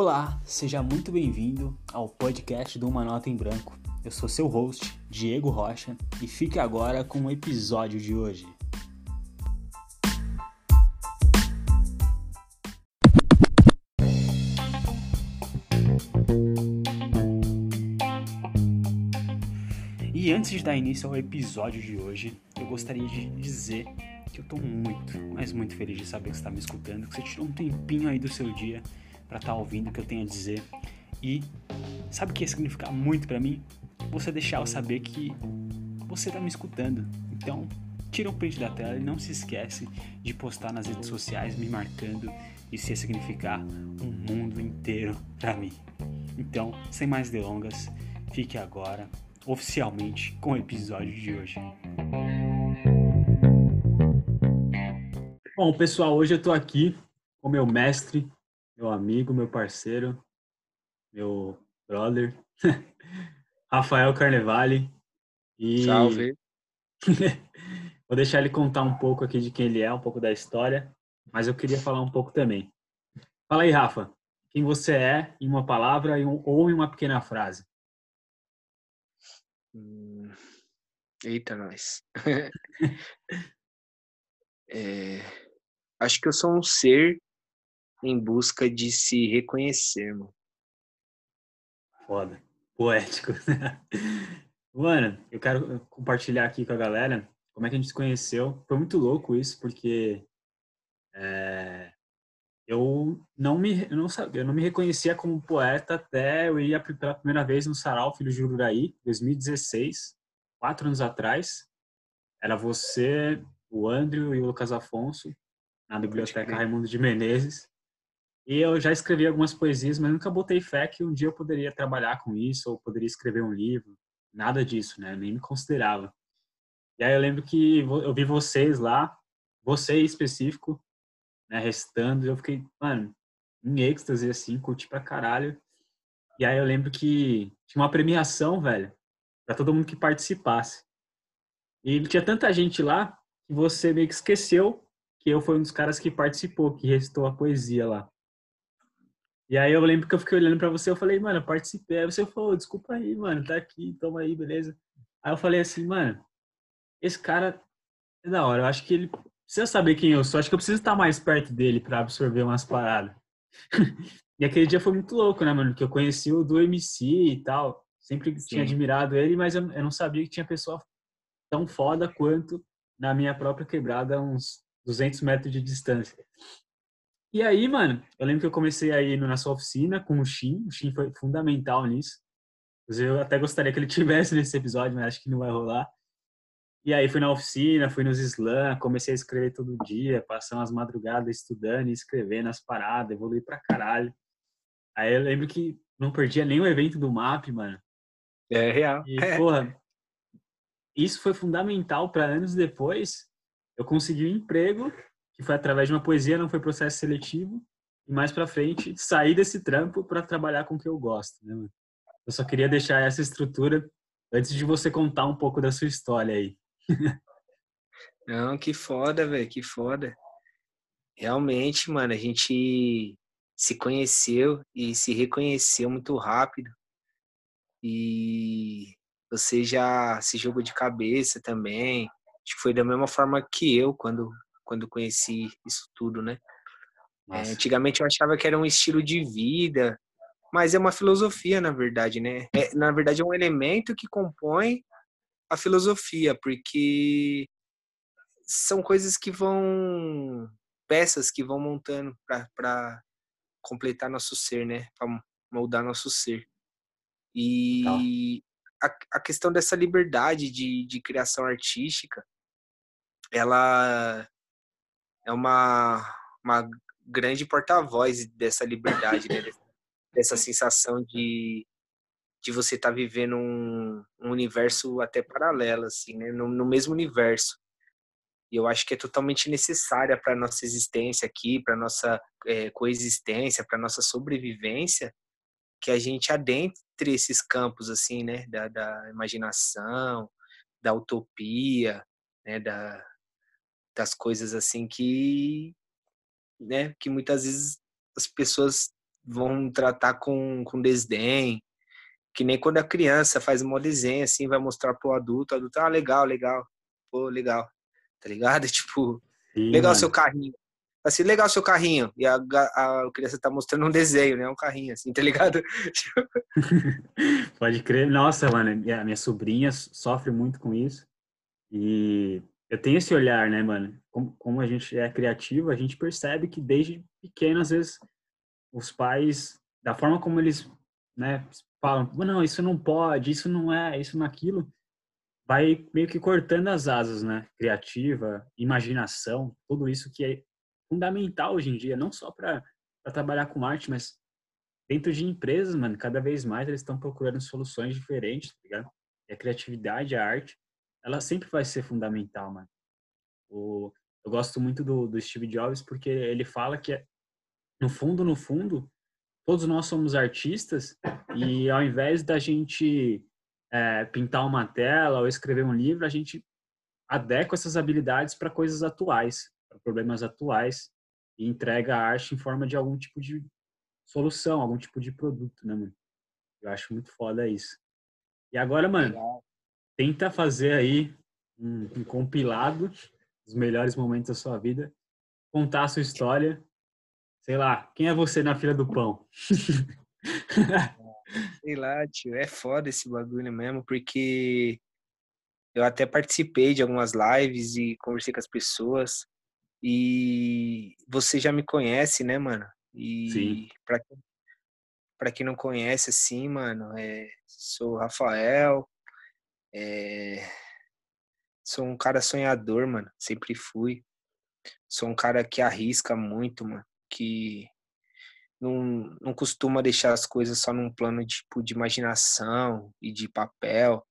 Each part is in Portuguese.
Olá, seja muito bem-vindo ao podcast do Uma Nota em Branco. Eu sou seu host, Diego Rocha, e fique agora com o episódio de hoje. E antes de dar início ao episódio de hoje, eu gostaria de dizer que eu tô muito, mas muito feliz de saber que você está me escutando, que você tirou um tempinho aí do seu dia para estar tá ouvindo o que eu tenho a dizer. E sabe o que ia significar muito para mim? Você deixar eu saber que você tá me escutando. Então, tira um print da tela e não se esquece de postar nas redes sociais me marcando. Isso ia significar um mundo inteiro para mim. Então, sem mais delongas, fique agora oficialmente com o episódio de hoje. Bom, pessoal, hoje eu tô aqui com meu mestre, meu amigo, meu parceiro, meu brother, Rafael Carnevale. E... Salve! Vou deixar ele contar um pouco aqui de quem ele é, um pouco da história, mas eu queria falar um pouco também. Fala aí, Rafa, quem você é em uma palavra ou em uma pequena frase? Hum, eita, nós. é, acho que eu sou um ser em busca de se reconhecer, mano. Foda. Poético. mano, eu quero compartilhar aqui com a galera como é que a gente se conheceu. Foi muito louco isso, porque é, eu não me eu não sabia, eu não me reconhecia como poeta até eu ir pela primeira vez no Sarau Filho de Ururaí, 2016, quatro anos atrás. Era você, o Andrew e o Lucas Afonso na biblioteca Raimundo de Menezes. E eu já escrevi algumas poesias, mas nunca botei fé que um dia eu poderia trabalhar com isso ou poderia escrever um livro. Nada disso, né? Nem me considerava. E aí eu lembro que eu vi vocês lá, você em específico, né, restando, e eu fiquei, mano, em êxtase, assim, curti pra caralho. E aí eu lembro que tinha uma premiação, velho, para todo mundo que participasse. E tinha tanta gente lá que você meio que esqueceu que eu fui um dos caras que participou, que restou a poesia lá. E aí eu lembro que eu fiquei olhando para você, eu falei, mano, eu participei. Aí você falou, desculpa aí, mano, tá aqui, toma aí, beleza. Aí eu falei assim, mano, esse cara é da hora, eu acho que ele precisa saber quem eu sou, acho que eu preciso estar mais perto dele para absorver umas paradas. e aquele dia foi muito louco, né, mano, que eu conheci o do MC e tal, sempre Sim. tinha admirado ele, mas eu, eu não sabia que tinha pessoa tão foda quanto na minha própria quebrada, uns 200 metros de distância. E aí, mano, eu lembro que eu comecei aí na sua oficina com o Shin. O Shin foi fundamental nisso. Eu até gostaria que ele tivesse nesse episódio, mas acho que não vai rolar. E aí fui na oficina, fui nos slam, comecei a escrever todo dia, passar umas madrugadas estudando e escrevendo as paradas, evolui pra caralho. Aí eu lembro que não perdia nenhum evento do MAP, mano. É real. E, porra, isso foi fundamental para anos depois eu consegui um emprego que foi através de uma poesia, não foi processo seletivo, e mais para frente sair desse trampo para trabalhar com o que eu gosto. Né? Eu só queria deixar essa estrutura antes de você contar um pouco da sua história aí. não, que foda, velho, que foda. Realmente, mano, a gente se conheceu e se reconheceu muito rápido. E você já se jogou de cabeça também. Acho que foi da mesma forma que eu quando quando conheci isso tudo, né? É, antigamente eu achava que era um estilo de vida, mas é uma filosofia, na verdade, né? É, na verdade, é um elemento que compõe a filosofia, porque são coisas que vão. peças que vão montando para completar nosso ser, né? Para moldar nosso ser. E a, a, questão dessa liberdade de, de criação artística, ela é uma, uma grande porta-voz dessa liberdade, né? dessa sensação de, de você estar tá vivendo um, um, universo até paralelo, assim, né? no, no mesmo universo. E eu acho que é totalmente necessária para nossa existência aqui, para nossa é, coexistência, para nossa sobrevivência, que a gente adentre esses campos assim, né, da, da imaginação, da utopia, né, da, das coisas assim que, né, que muitas vezes as pessoas vão tratar com, com desdém. Que nem quando a criança faz um desenho assim, vai mostrar pro adulto, o adulto, ah, legal, legal, pô, legal, tá ligado? Tipo, Sim, legal mano. seu carrinho. Assim, legal seu carrinho. E a, a, a, criança tá mostrando um desenho, né? Um carrinho, assim, tá ligado? Pode crer. Nossa, mano, a minha sobrinha sofre muito com isso. E eu tenho esse olhar, né, mano? Como, como a gente é criativo, a gente percebe que desde pequeno, às vezes, os pais, da forma como eles, né, falam, não, isso não pode, isso não é, isso não é aquilo, vai meio que cortando as asas, né? Criativa, imaginação, tudo isso que é fundamental hoje em dia, não só para trabalhar com arte, mas dentro de empresas, mano, cada vez mais eles estão procurando soluções diferentes, tá ligado? E a criatividade, a arte, ela sempre vai ser fundamental, mano. O, eu gosto muito do, do Steve Jobs porque ele fala que, no fundo, no fundo, todos nós somos artistas e ao invés da gente é, pintar uma tela ou escrever um livro, a gente adequa essas habilidades para coisas atuais, para problemas atuais e entrega a arte em forma de algum tipo de solução, algum tipo de produto, né, mano? Eu acho muito foda isso. E agora, mano, tenta fazer aí um, um compilado dos melhores momentos da sua vida, contar a sua história. Sei lá, quem é você na fila do pão? Sei lá, tio, é foda esse bagulho mesmo, porque eu até participei de algumas lives e conversei com as pessoas. E você já me conhece, né, mano? E Sim. Pra, pra quem não conhece, assim, mano, é, sou o Rafael, é... Sou um cara sonhador, mano. Sempre fui. Sou um cara que arrisca muito, mano. Que não, não costuma deixar as coisas só num plano tipo de imaginação e de papel.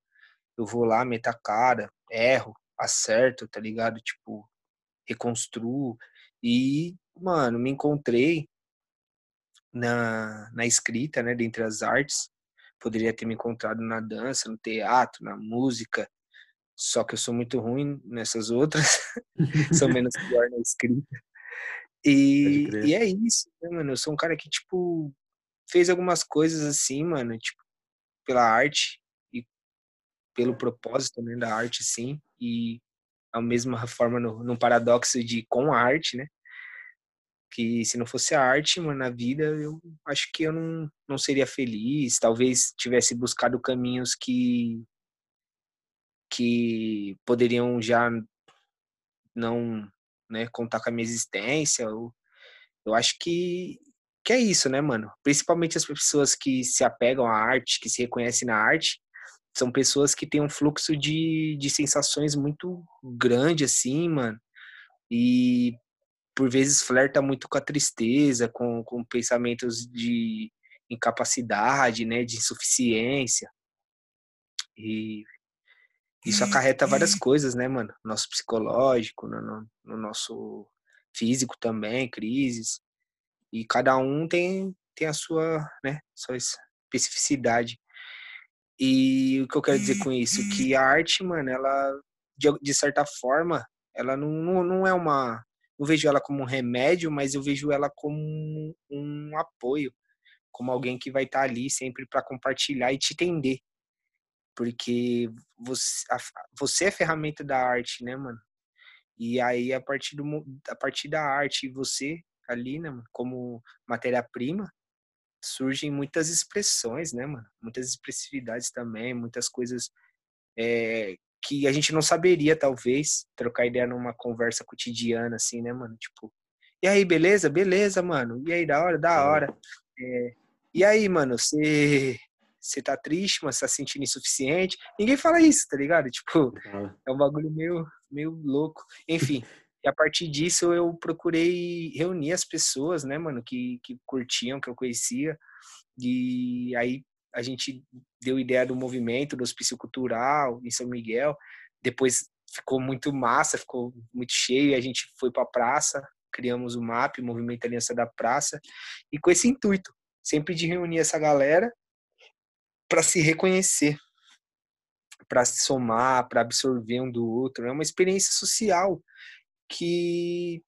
Eu vou lá, meto a cara, erro, acerto, tá ligado? Tipo, reconstruo. E, mano, me encontrei na, na escrita, né, dentre as artes. Poderia ter me encontrado na dança, no teatro, na música, só que eu sou muito ruim nessas outras, sou menos pior na escrita. E, e é isso, né, mano? Eu sou um cara que, tipo, fez algumas coisas assim, mano, tipo, pela arte e pelo propósito né, da arte, sim, e a mesma forma no, no paradoxo de com a arte, né? Que se não fosse a arte, mano, na vida, eu acho que eu não, não seria feliz. Talvez tivesse buscado caminhos que que poderiam já não, né, contar com a minha existência. Eu, eu acho que que é isso, né, mano? Principalmente as pessoas que se apegam à arte, que se reconhecem na arte, são pessoas que têm um fluxo de, de sensações muito grande, assim, mano. E por vezes flerta muito com a tristeza, com, com pensamentos de incapacidade, né, de insuficiência. E isso acarreta várias coisas, né, mano? Nosso psicológico, no, no, no nosso físico também, crises. E cada um tem, tem a sua, né, sua especificidade. E o que eu quero dizer com isso? Que a arte, mano, ela, de, de certa forma, ela não, não, não é uma não vejo ela como um remédio, mas eu vejo ela como um apoio, como alguém que vai estar ali sempre para compartilhar e te entender. Porque você, a, você é ferramenta da arte, né, mano? E aí, a partir, do, a partir da arte e você ali, né, mano, como matéria-prima, surgem muitas expressões, né, mano? Muitas expressividades também, muitas coisas é, que a gente não saberia, talvez, trocar ideia numa conversa cotidiana, assim, né, mano? Tipo, e aí, beleza? Beleza, mano. E aí, da hora? Da hora. É, e aí, mano, você você tá triste, mas tá sentindo insuficiente. Ninguém fala isso, tá ligado? Tipo, é um bagulho meio, meio louco. Enfim, e a partir disso eu procurei reunir as pessoas, né, mano, que, que curtiam, que eu conhecia. E aí a gente deu ideia do movimento do hospício cultural em São Miguel. Depois ficou muito massa, ficou muito cheio, e a gente foi para a praça, criamos o MAP, o Movimento Aliança da Praça, e com esse intuito, sempre de reunir essa galera para se reconhecer, para se somar, para absorver um do outro. É uma experiência social que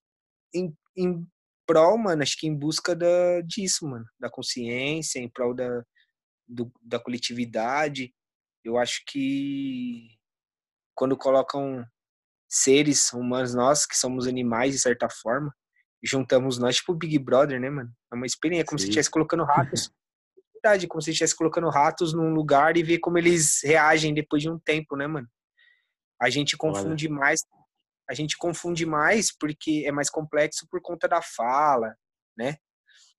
em, em prol, mano, acho que em busca da, disso, mano, da consciência, em prol da, do, da coletividade. Eu acho que quando colocam seres humanos, nós que somos animais de certa forma, juntamos nós, tipo Big Brother, né, mano? É uma experiência, como Sim. se estivesse colocando ratos. verdade, como se estivesse colocando ratos num lugar e ver como eles reagem depois de um tempo, né, mano? A gente confunde Olha. mais, a gente confunde mais porque é mais complexo por conta da fala, né?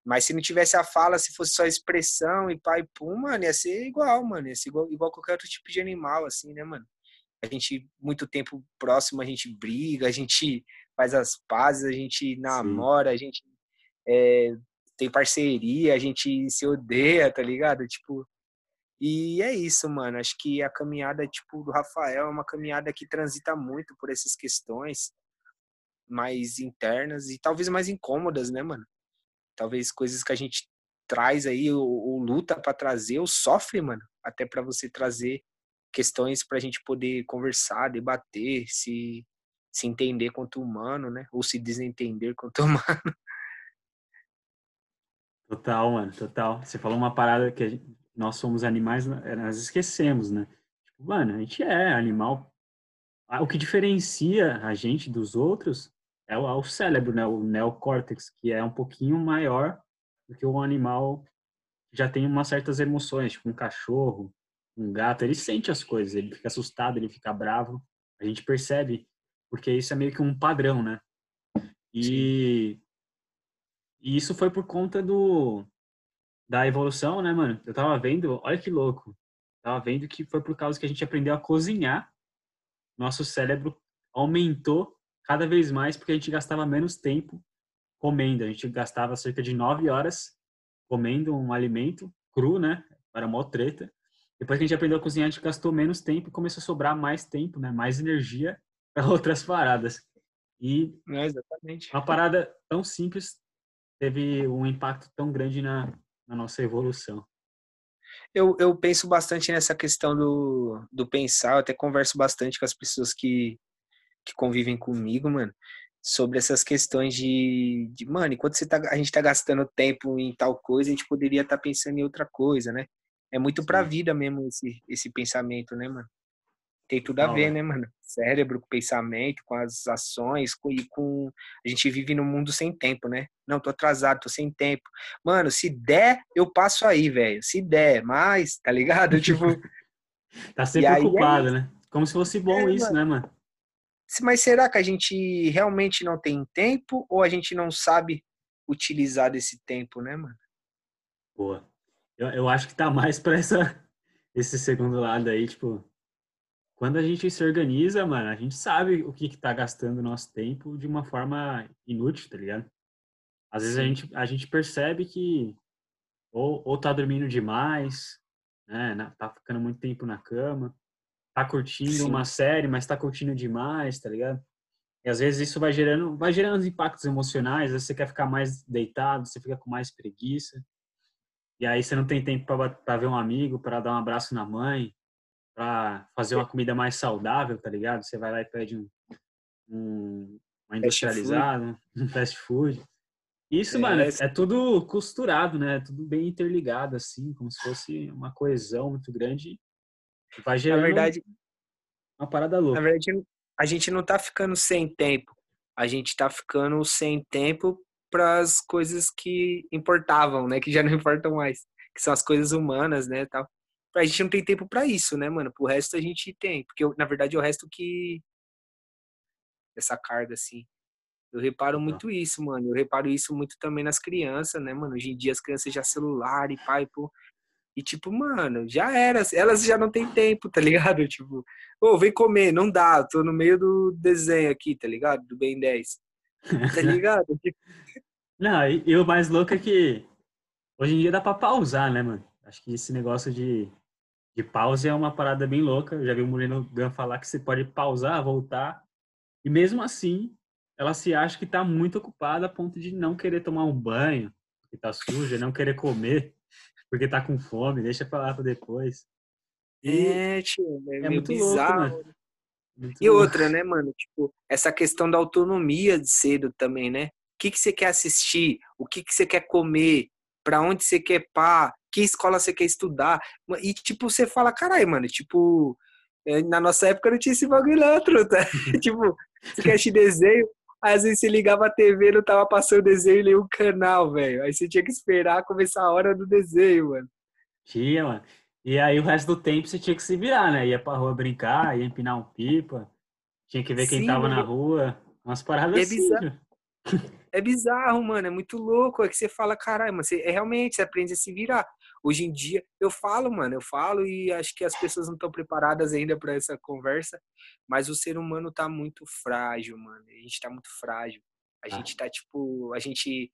Mas se não tivesse a fala, se fosse só expressão e pai pum, mano, ia ser igual, mano. Ia ser igual, igual qualquer outro tipo de animal, assim, né, mano? A gente, muito tempo próximo, a gente briga, a gente faz as pazes, a gente namora, Sim. a gente é, tem parceria, a gente se odeia, tá ligado? Tipo, e é isso, mano. Acho que a caminhada, tipo, do Rafael é uma caminhada que transita muito por essas questões mais internas e talvez mais incômodas, né, mano? Talvez coisas que a gente traz aí, ou, ou luta para trazer, ou sofre, mano, até para você trazer questões pra gente poder conversar, debater, se, se entender quanto humano, né? Ou se desentender quanto humano. Total, mano, total. Você falou uma parada que gente, nós somos animais, eh, nós esquecemos, né? Tipo, mano, a gente é animal. O que diferencia a gente dos outros é o, é o cérebro, né? O neocórtex, que é um pouquinho maior do que o animal que já tem umas certas emoções, tipo um cachorro, um gato, ele sente as coisas, ele fica assustado, ele fica bravo. A gente percebe, porque isso é meio que um padrão, né? E, e isso foi por conta do da evolução, né, mano? Eu tava vendo, olha que louco. tava vendo que foi por causa que a gente aprendeu a cozinhar. Nosso cérebro aumentou cada vez mais porque a gente gastava menos tempo comendo. A gente gastava cerca de nove horas comendo um alimento cru, né? Era mó treta. Depois que a gente aprendeu a cozinhar, a gente gastou menos tempo e começou a sobrar mais tempo, né? Mais energia para outras paradas. E é exatamente. uma parada tão simples teve um impacto tão grande na, na nossa evolução. Eu, eu penso bastante nessa questão do, do pensar, eu até converso bastante com as pessoas que, que convivem comigo, mano, sobre essas questões de, de mano, enquanto você tá, a gente tá gastando tempo em tal coisa, a gente poderia estar tá pensando em outra coisa, né? É muito pra vida mesmo esse, esse pensamento, né, mano? Tem tudo a Não, ver, é. né, mano? Cérebro, com pensamento, com as ações, com, e com. A gente vive num mundo sem tempo, né? Não, tô atrasado, tô sem tempo. Mano, se der, eu passo aí, velho. Se der, mas, tá ligado? Tipo. tá sempre é preocupado, é... né? Como se fosse bom é, isso, mano. né, mano? Mas será que a gente realmente não tem tempo ou a gente não sabe utilizar desse tempo, né, mano? Boa. Eu, eu acho que tá mais pra essa, esse segundo lado aí, tipo, quando a gente se organiza, mano, a gente sabe o que que tá gastando nosso tempo de uma forma inútil, tá ligado? Às vezes a gente, a gente percebe que ou, ou tá dormindo demais, né, tá ficando muito tempo na cama, tá curtindo Sim. uma série, mas tá curtindo demais, tá ligado? E às vezes isso vai gerando, vai gerando impactos emocionais, você quer ficar mais deitado, você fica com mais preguiça. E aí você não tem tempo para ver um amigo, para dar um abraço na mãe, para fazer uma comida mais saudável, tá ligado? Você vai lá e pede um, um uma industrializada, um fast food. Isso, é, mano, é tudo costurado, né? É tudo bem interligado, assim, como se fosse uma coesão muito grande. Vai gerando na verdade, uma parada louca. Na verdade, a gente não tá ficando sem tempo. A gente tá ficando sem tempo para as coisas que importavam, né? Que já não importam mais, que são as coisas humanas, né? Tal. A gente não tem tempo para isso, né, mano? Pro resto a gente tem, porque na verdade é o resto que essa carga assim. Eu reparo muito isso, mano. Eu reparo isso muito também nas crianças, né, mano? Hoje em dia as crianças já celular e pai, pô. E tipo, mano, já era. Elas já não tem tempo, tá ligado? Tipo, ô, oh, vem comer, não dá. Tô no meio do desenho aqui, tá ligado? Do Ben 10. Tá ligado? Não, e, e, o mais louco é que hoje em dia dá pra pausar, né, mano? Acho que esse negócio de, de pause é uma parada bem louca. Eu já vi o Mulino Gun falar que você pode pausar, voltar. E mesmo assim, ela se acha que tá muito ocupada a ponto de não querer tomar um banho, porque tá suja, não querer comer, porque tá com fome, deixa pra lá pra depois. E é, tio, é, é muito bizarro. Louco, Muito e outra, né, mano? Tipo, essa questão da autonomia de cedo também, né? que, que você quer assistir, o que, que você quer comer, para onde você quer pá, que escola você quer estudar. E, tipo, você fala, caralho, mano, tipo, eh, na nossa época não tinha esse bagulho não, truta. tipo, você quer assistir desenho, às vezes você ligava a TV não tava passando desenho em nenhum canal, velho. Aí você tinha que esperar começar a hora do desenho, mano. Tinha, mano. E aí o resto do tempo você tinha que se virar, né? Ia pra rua brincar, ia empinar um pipa, tinha que ver quem Sim, tava na rua. Umas paradas é assim. Bizarro. É bizarro, mano, é muito louco. É que você fala, caralho, mas você, é, realmente, você aprende a se virar. Hoje em dia, eu falo, mano, eu falo e acho que as pessoas não estão preparadas ainda para essa conversa, mas o ser humano tá muito frágil, mano. A gente tá muito frágil. A ah. gente tá, tipo, a gente,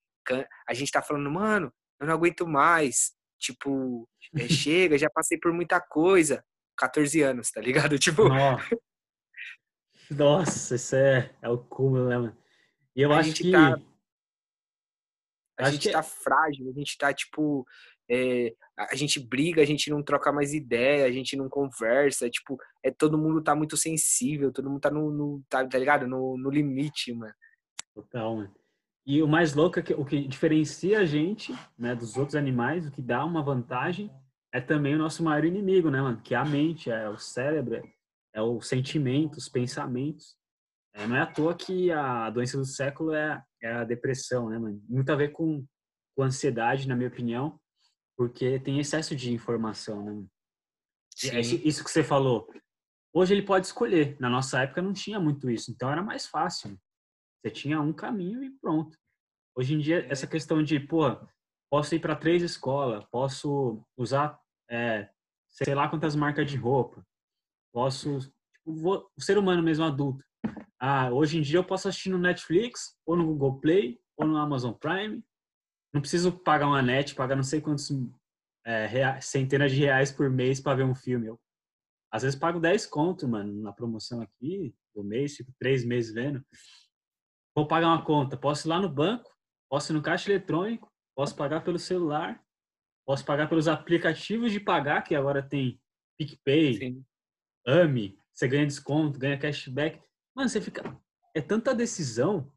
a gente tá falando, mano, eu não aguento mais. Tipo, é, chega, já passei por muita coisa. 14 anos, tá ligado? Tipo. Nossa, Nossa isso é, é o cúmulo, né, mano? E eu a acho que. Tá, a acho gente que... tá frágil, a gente tá, tipo. É, a gente briga, a gente não troca mais ideia, a gente não conversa, tipo, é, todo mundo tá muito sensível, todo mundo tá no, no tá, tá, ligado? No, no limite, mano. Total, mano. E o mais louco é que o que diferencia a gente, né, dos outros animais, o que dá uma vantagem, é também o nosso maior inimigo, né, mano? Que é a mente, é o cérebro, é o sentimento, os pensamentos. É, não é à toa que a doença do século é, é a depressão, né, mano? Muito a ver com, com ansiedade, na minha opinião, porque tem excesso de informação, né? É isso que você falou. Hoje ele pode escolher. Na nossa época não tinha muito isso, então era mais fácil. Você tinha um caminho e pronto. Hoje em dia, essa questão de, pô, posso ir para três escolas, posso usar, é, sei lá quantas marcas de roupa, posso, tipo, vou, o ser humano mesmo adulto, ah, hoje em dia eu posso assistir no Netflix, ou no Google Play, ou no Amazon Prime. Não preciso pagar uma net, pagar não sei quantos é, reais, centenas de reais por mês para ver um filme. Eu, às vezes pago 10 conto, mano, na promoção aqui do mês, fico três meses vendo. Vou pagar uma conta, posso ir lá no banco, posso ir no caixa eletrônico, posso pagar pelo celular, posso pagar pelos aplicativos de pagar, que agora tem PicPay, Sim. AMI, você ganha desconto, ganha cashback. Mano, você fica. É tanta decisão,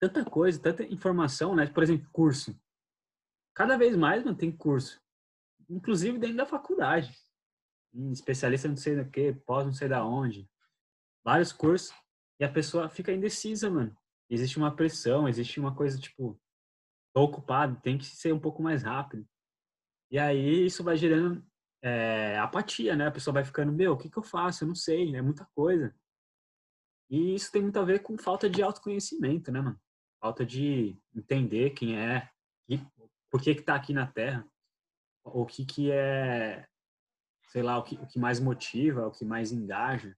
tanta coisa, tanta informação, né? Por exemplo, curso. Cada vez mais, mano, tem curso. Inclusive dentro da faculdade. Especialista não sei do que, pós não sei da onde. Vários cursos. E a pessoa fica indecisa, mano. Existe uma pressão, existe uma coisa tipo, tô ocupado, tem que ser um pouco mais rápido. E aí isso vai gerando é, apatia, né? A pessoa vai ficando, meu, o que, que eu faço? Eu não sei, é muita coisa. E isso tem muito a ver com falta de autoconhecimento, né, mano? Falta de entender quem é, e por que que tá aqui na Terra, o que que é, sei lá, o que, o que mais motiva, o que mais engaja.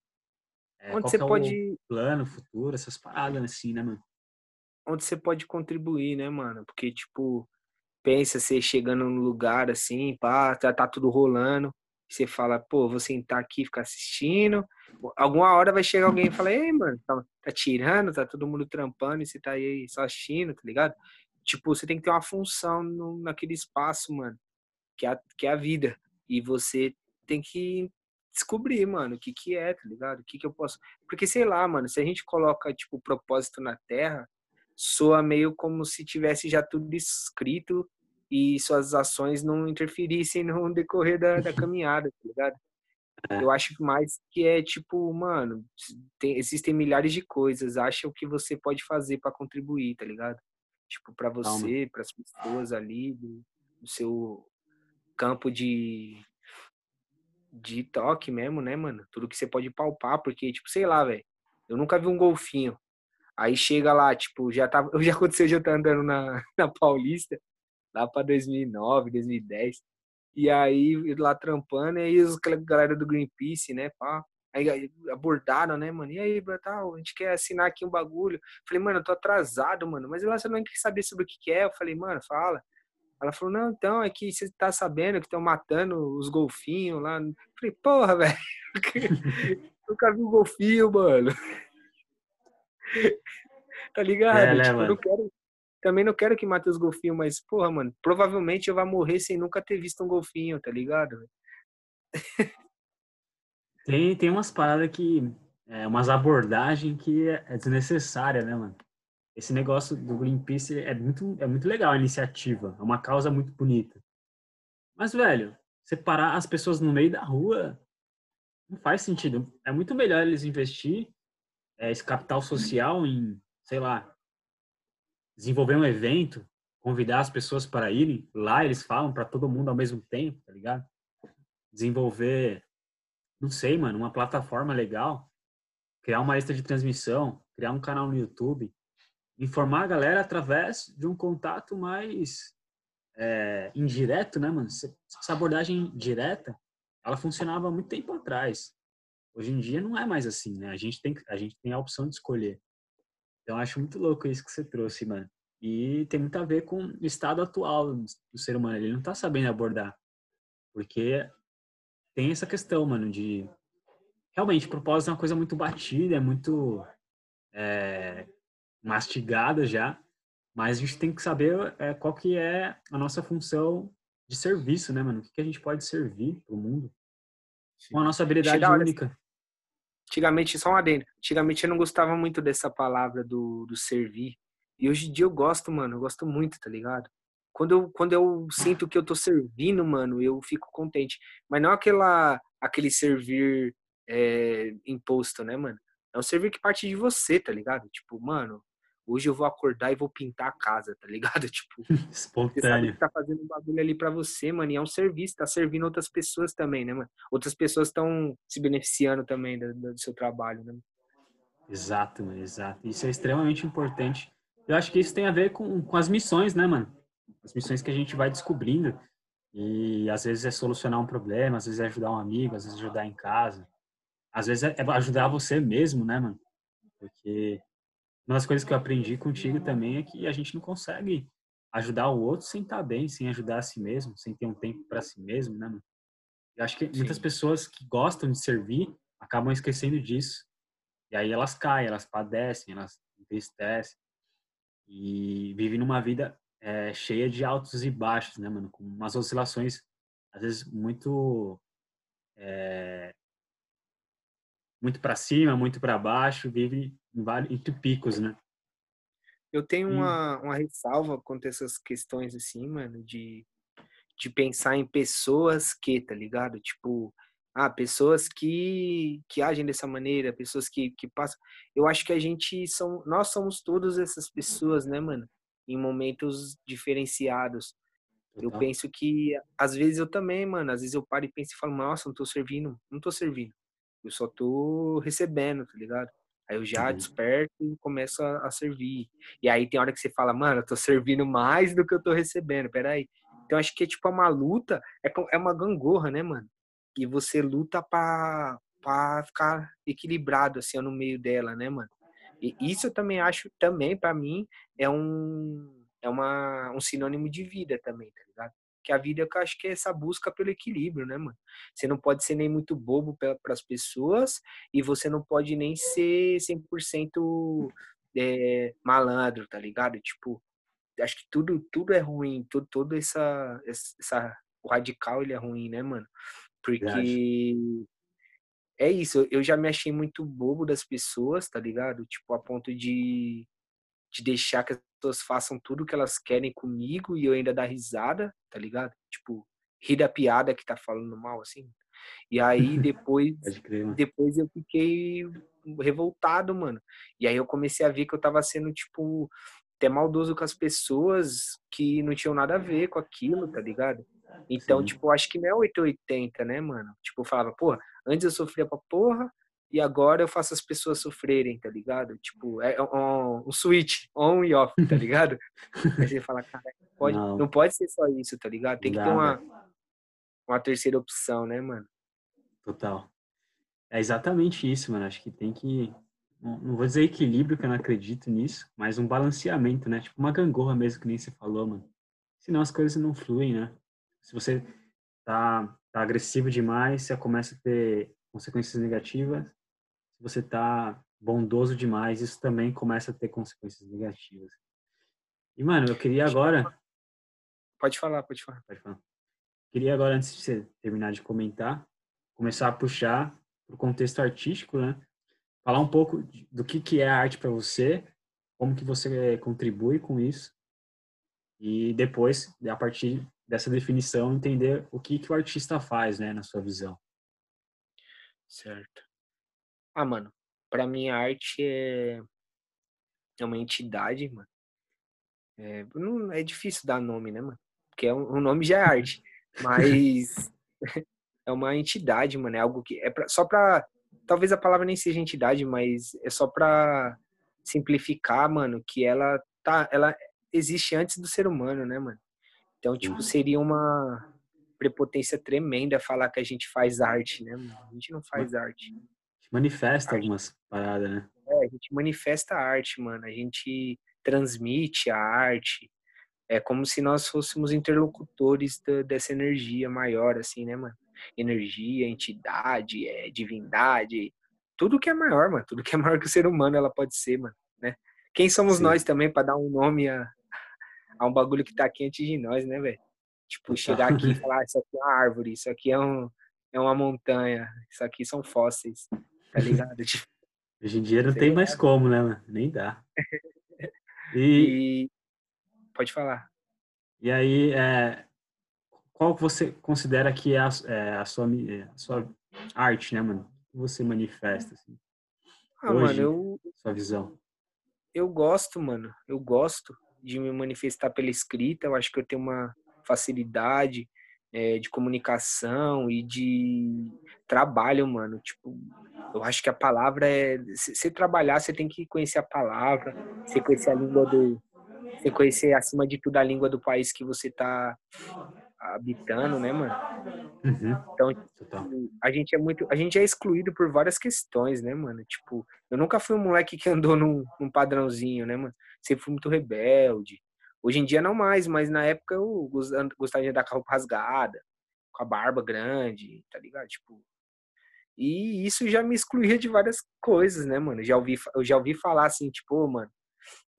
É, Onde você é pode... plano, futuro, essas paradas assim, né, mano? Onde você pode contribuir, né, mano? Porque, tipo, pensa você chegando num lugar assim, pá, tá, tá tudo rolando, você fala, pô, vou sentar aqui e ficar assistindo. Alguma hora vai chegar alguém e falar, ei, mano, tá, tá, tirando, tá todo mundo trampando e você tá aí só assistindo, tá ligado? Tipo, você tem que ter uma função no, naquele espaço, mano, que é, a, que é a vida. E você tem que descobrir, mano, o que que é, tá ligado? O que que eu posso... Porque, sei lá, mano, se a gente coloca, tipo, propósito na Terra, soa meio como se tivesse já tudo escrito e suas ações não interferissem no decorrer da, da caminhada, tá ligado? É. Eu acho mais que é tipo, mano, tem, existem milhares de coisas, acha o que você pode fazer para contribuir, tá ligado? Tipo, para você, para as pessoas ali do, do, seu campo de de toque mesmo, né, mano? Tudo que você pode palpar, porque tipo, sei lá, velho. Eu nunca vi um golfinho. Aí chega lá, tipo, já tava, já aconteceu já tá andando na, na Paulista lá para 2009, 2010. E aí, lá trampando, e aí os galera do Greenpeace, né, pá, aí abordaram, né, mano, e aí, tal, a gente quer assinar aqui um bagulho. Falei, mano, eu tô atrasado, mano, mas ela não quer saber sobre o que, que é. Eu falei, mano, fala. Ela falou, não, então, é que você tá sabendo que estão matando os golfinhos lá. Eu falei, porra, velho, nunca vi um golfinho, mano. tá ligado? É, né, tipo, não quero, também não quero que mate os golfinhos, mas, porra, mano, provavelmente eu vou morrer sem nunca ter visto um golfinho, tá ligado? tem, tem umas paradas que. É, umas abordagens que é desnecessária, né, mano? Esse negócio do Greenpeace é muito, é muito legal a iniciativa, é uma causa muito bonita. Mas, velho, separar as pessoas no meio da rua não faz sentido. É muito melhor eles investir é, esse capital social em, sei lá, desenvolver um evento, convidar as pessoas para irem. Lá eles falam para todo mundo ao mesmo tempo, tá ligado? Desenvolver, não sei, mano, uma plataforma legal, criar uma lista de transmissão, criar um canal no YouTube, informar a galera através de um contato mais é, indireto, né, mano? Essa abordagem direta, ela funcionava há muito tempo atrás. Hoje em dia não é mais assim, né? A gente tem, a gente tem a opção de escolher. Então acho muito louco isso que você trouxe, mano. E tem muito a ver com o estado atual do ser humano. Ele não tá sabendo abordar. Porque tem essa questão, mano, de. Realmente, propósito é uma coisa muito batida, é muito é, mastigada já. Mas a gente tem que saber é, qual que é a nossa função de serviço, né, mano? O que, que a gente pode servir pro mundo com a nossa habilidade única. Antigamente, só um adendo. Antigamente eu não gostava muito dessa palavra do, do servir. E hoje em dia eu gosto, mano. Eu gosto muito, tá ligado? Quando eu, quando eu sinto que eu tô servindo, mano, eu fico contente. Mas não aquela, aquele servir é, imposto, né, mano? É um servir que parte de você, tá ligado? Tipo, mano, hoje eu vou acordar e vou pintar a casa, tá ligado? Tipo, Espontâneo. Você sabe que tá fazendo um bagulho ali para você, mano, e é um serviço, tá servindo outras pessoas também, né, mano? Outras pessoas estão se beneficiando também do, do, seu trabalho, né? Exato, mano, exato. Isso é extremamente importante. Eu acho que isso tem a ver com, com as missões, né, mano? As missões que a gente vai descobrindo. E às vezes é solucionar um problema, às vezes é ajudar um amigo, às vezes é ajudar em casa. Às vezes é ajudar você mesmo, né, mano? Porque uma das coisas que eu aprendi contigo também é que a gente não consegue ajudar o outro sem estar bem, sem ajudar a si mesmo, sem ter um tempo para si mesmo, né? Mano? Eu acho que Sim. muitas pessoas que gostam de servir acabam esquecendo disso. E aí elas caem, elas padecem, elas entristecem e vivem numa vida é, cheia de altos e baixos, né, mano? Com umas oscilações às vezes muito é, muito para cima, muito para baixo, vive entre picos, né? Eu tenho uma, uma ressalva quanto a essas questões assim, mano, de, de pensar em pessoas que, tá ligado? Tipo, ah, pessoas que, que agem dessa maneira, pessoas que, que passam. Eu acho que a gente são, nós somos todas essas pessoas, né, mano? Em momentos diferenciados. Eu penso que, às vezes eu também, mano, às vezes eu paro e penso e falo, nossa, não tô servindo, não tô servindo. Eu só tô recebendo, tá ligado? Aí eu já uhum. desperto e começo a, a, servir. E aí tem hora que você fala, mano, eu tô servindo mais do que eu tô recebendo, peraí. Então acho que é tipo uma luta, é, é uma gangorra, né, mano? E você luta pra, pra ficar equilibrado, assim, no meio dela, né, mano? E isso eu também acho, também, para mim, é um, é uma, um sinônimo de vida também, tá? Que a vida eu acho que é essa busca pelo equilíbrio, né, mano? Você não pode ser nem muito bobo para as pessoas e você não pode nem ser 100% é, malandro, tá ligado? Tipo, acho que tudo tudo é ruim, todo, todo essa, essa o radical ele é ruim, né, mano? Porque é isso, eu já me achei muito bobo das pessoas, tá ligado? Tipo, a ponto de, de deixar que pessoas façam tudo que elas querem comigo e eu ainda dar risada, tá ligado? Tipo, rir da piada que tá falando mal, assim. E aí depois, crer, depois eu fiquei revoltado, mano. E aí eu comecei a ver que eu tava sendo, tipo, até maldoso com as pessoas que não tinham nada a ver com aquilo, tá ligado? Então, Sim. tipo, acho que não é 880, né, mano? Tipo, eu falava, porra, antes eu sofria pra porra, e agora eu faço as pessoas sofrerem, tá ligado? Tipo, é um, um switch, on e off, tá ligado? Aí você fala, cara, pode, não. não pode ser só isso, tá ligado? Tem que ter uma, uma terceira opção, né, mano? Total. É exatamente isso, mano. Acho que tem que. Não vou dizer equilíbrio, que eu não acredito nisso, mas um balanceamento, né? Tipo uma gangorra mesmo, que nem você falou, mano. Senão as coisas não fluem, né? Se você tá, tá agressivo demais, você começa a ter consequências negativas se você está bondoso demais, isso também começa a ter consequências negativas. E, mano, eu queria agora. Pode falar, pode falar. Pode falar. Queria agora, antes de você terminar de comentar, começar a puxar para o contexto artístico, né? Falar um pouco do que, que é a arte para você, como que você contribui com isso e depois, a partir dessa definição, entender o que, que o artista faz, né, na sua visão. Certo. Ah, mano, para mim a arte é, é uma entidade, mano. É, não, é difícil dar nome, né, mano? Porque é um, um nome já é arte. Mas é uma entidade, mano. É algo que é pra, só pra. Talvez a palavra nem seja entidade, mas é só pra simplificar, mano, que ela tá. Ela existe antes do ser humano, né, mano? Então, tipo, seria uma prepotência tremenda falar que a gente faz arte, né, mano? A gente não faz arte. Manifesta algumas paradas, né? É, a gente manifesta a arte, mano. A gente transmite a arte. É como se nós fôssemos interlocutores da, dessa energia maior, assim, né, mano? Energia, entidade, é, divindade, tudo que é maior, mano. Tudo que é maior que o ser humano, ela pode ser, mano, né? Quem somos Sim. nós também para dar um nome a, a um bagulho que tá aqui antes de nós, né, velho? Tipo, chegar aqui e falar, ah, isso aqui é uma árvore, isso aqui é, um, é uma montanha, isso aqui são fósseis, tá ligado? Tipo, Hoje em dia não tem mais como, né, mano? Nem dá. E... e... Pode falar. E aí, é... qual você considera que é a, é a, sua, é, a sua arte, né, mano? O que você manifesta, assim? Ah, Hoje, mano, eu... Sua visão. Eu gosto, mano. Eu gosto de me manifestar pela escrita. Eu acho que eu tenho uma facilidade é, de comunicação e de trabalho, mano. Tipo, eu acho que a palavra é. Se trabalhar, você tem que conhecer a palavra, você conhecer a língua do. Você conhecer, acima de tudo, a língua do país que você tá habitando, né, mano? Uhum. Então, tipo, a gente é muito. A gente é excluído por várias questões, né, mano? Tipo, eu nunca fui um moleque que andou num, num padrãozinho, né, mano? Sempre fui muito rebelde. Hoje em dia não mais, mas na época eu gostava de andar com a roupa rasgada, com a barba grande, tá ligado? Tipo, e isso já me excluía de várias coisas, né, mano? Já ouvi, eu já ouvi falar assim, tipo, mano,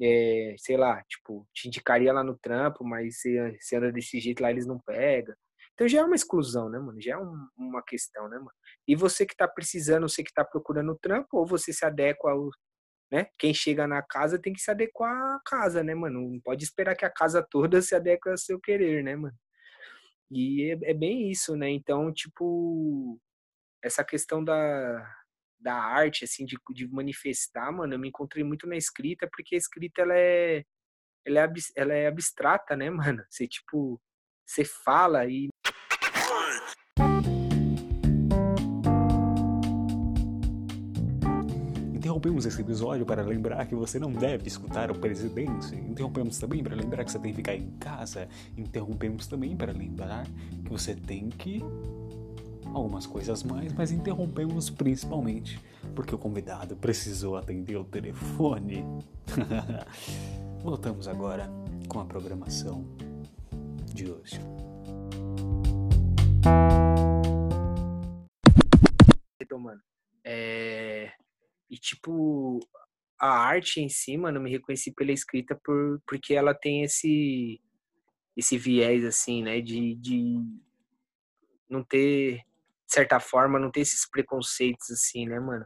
é, sei lá, tipo, te indicaria lá no trampo, mas se, se anda desse jeito lá, eles não pegam. Então já é uma exclusão, né, mano? Já é um, uma questão, né, mano? E você que tá precisando, você que tá procurando trampo, ou você se adequa ao, né? Quem chega na casa tem que se adequar à casa, né, mano? Não pode esperar que a casa toda se adeque ao seu querer, né, mano? E é, é bem isso, né? Então, tipo, essa questão da, da arte, assim, de, de manifestar, mano, eu me encontrei muito na escrita, porque a escrita, ela é, ela é, ela é abstrata, né, mano? Você, tipo, você fala e Interrompemos esse episódio para lembrar que você não deve escutar o presidente. Interrompemos também para lembrar que você tem que ficar em casa. Interrompemos também para lembrar que você tem que algumas coisas mais, mas interrompemos principalmente porque o convidado precisou atender o telefone. Voltamos agora com a programação de hoje. Então, mano, é... e tipo a arte em si, mano, eu me reconheci pela escrita por porque ela tem esse esse viés assim, né, de, de não ter de certa forma, não ter esses preconceitos assim, né, mano?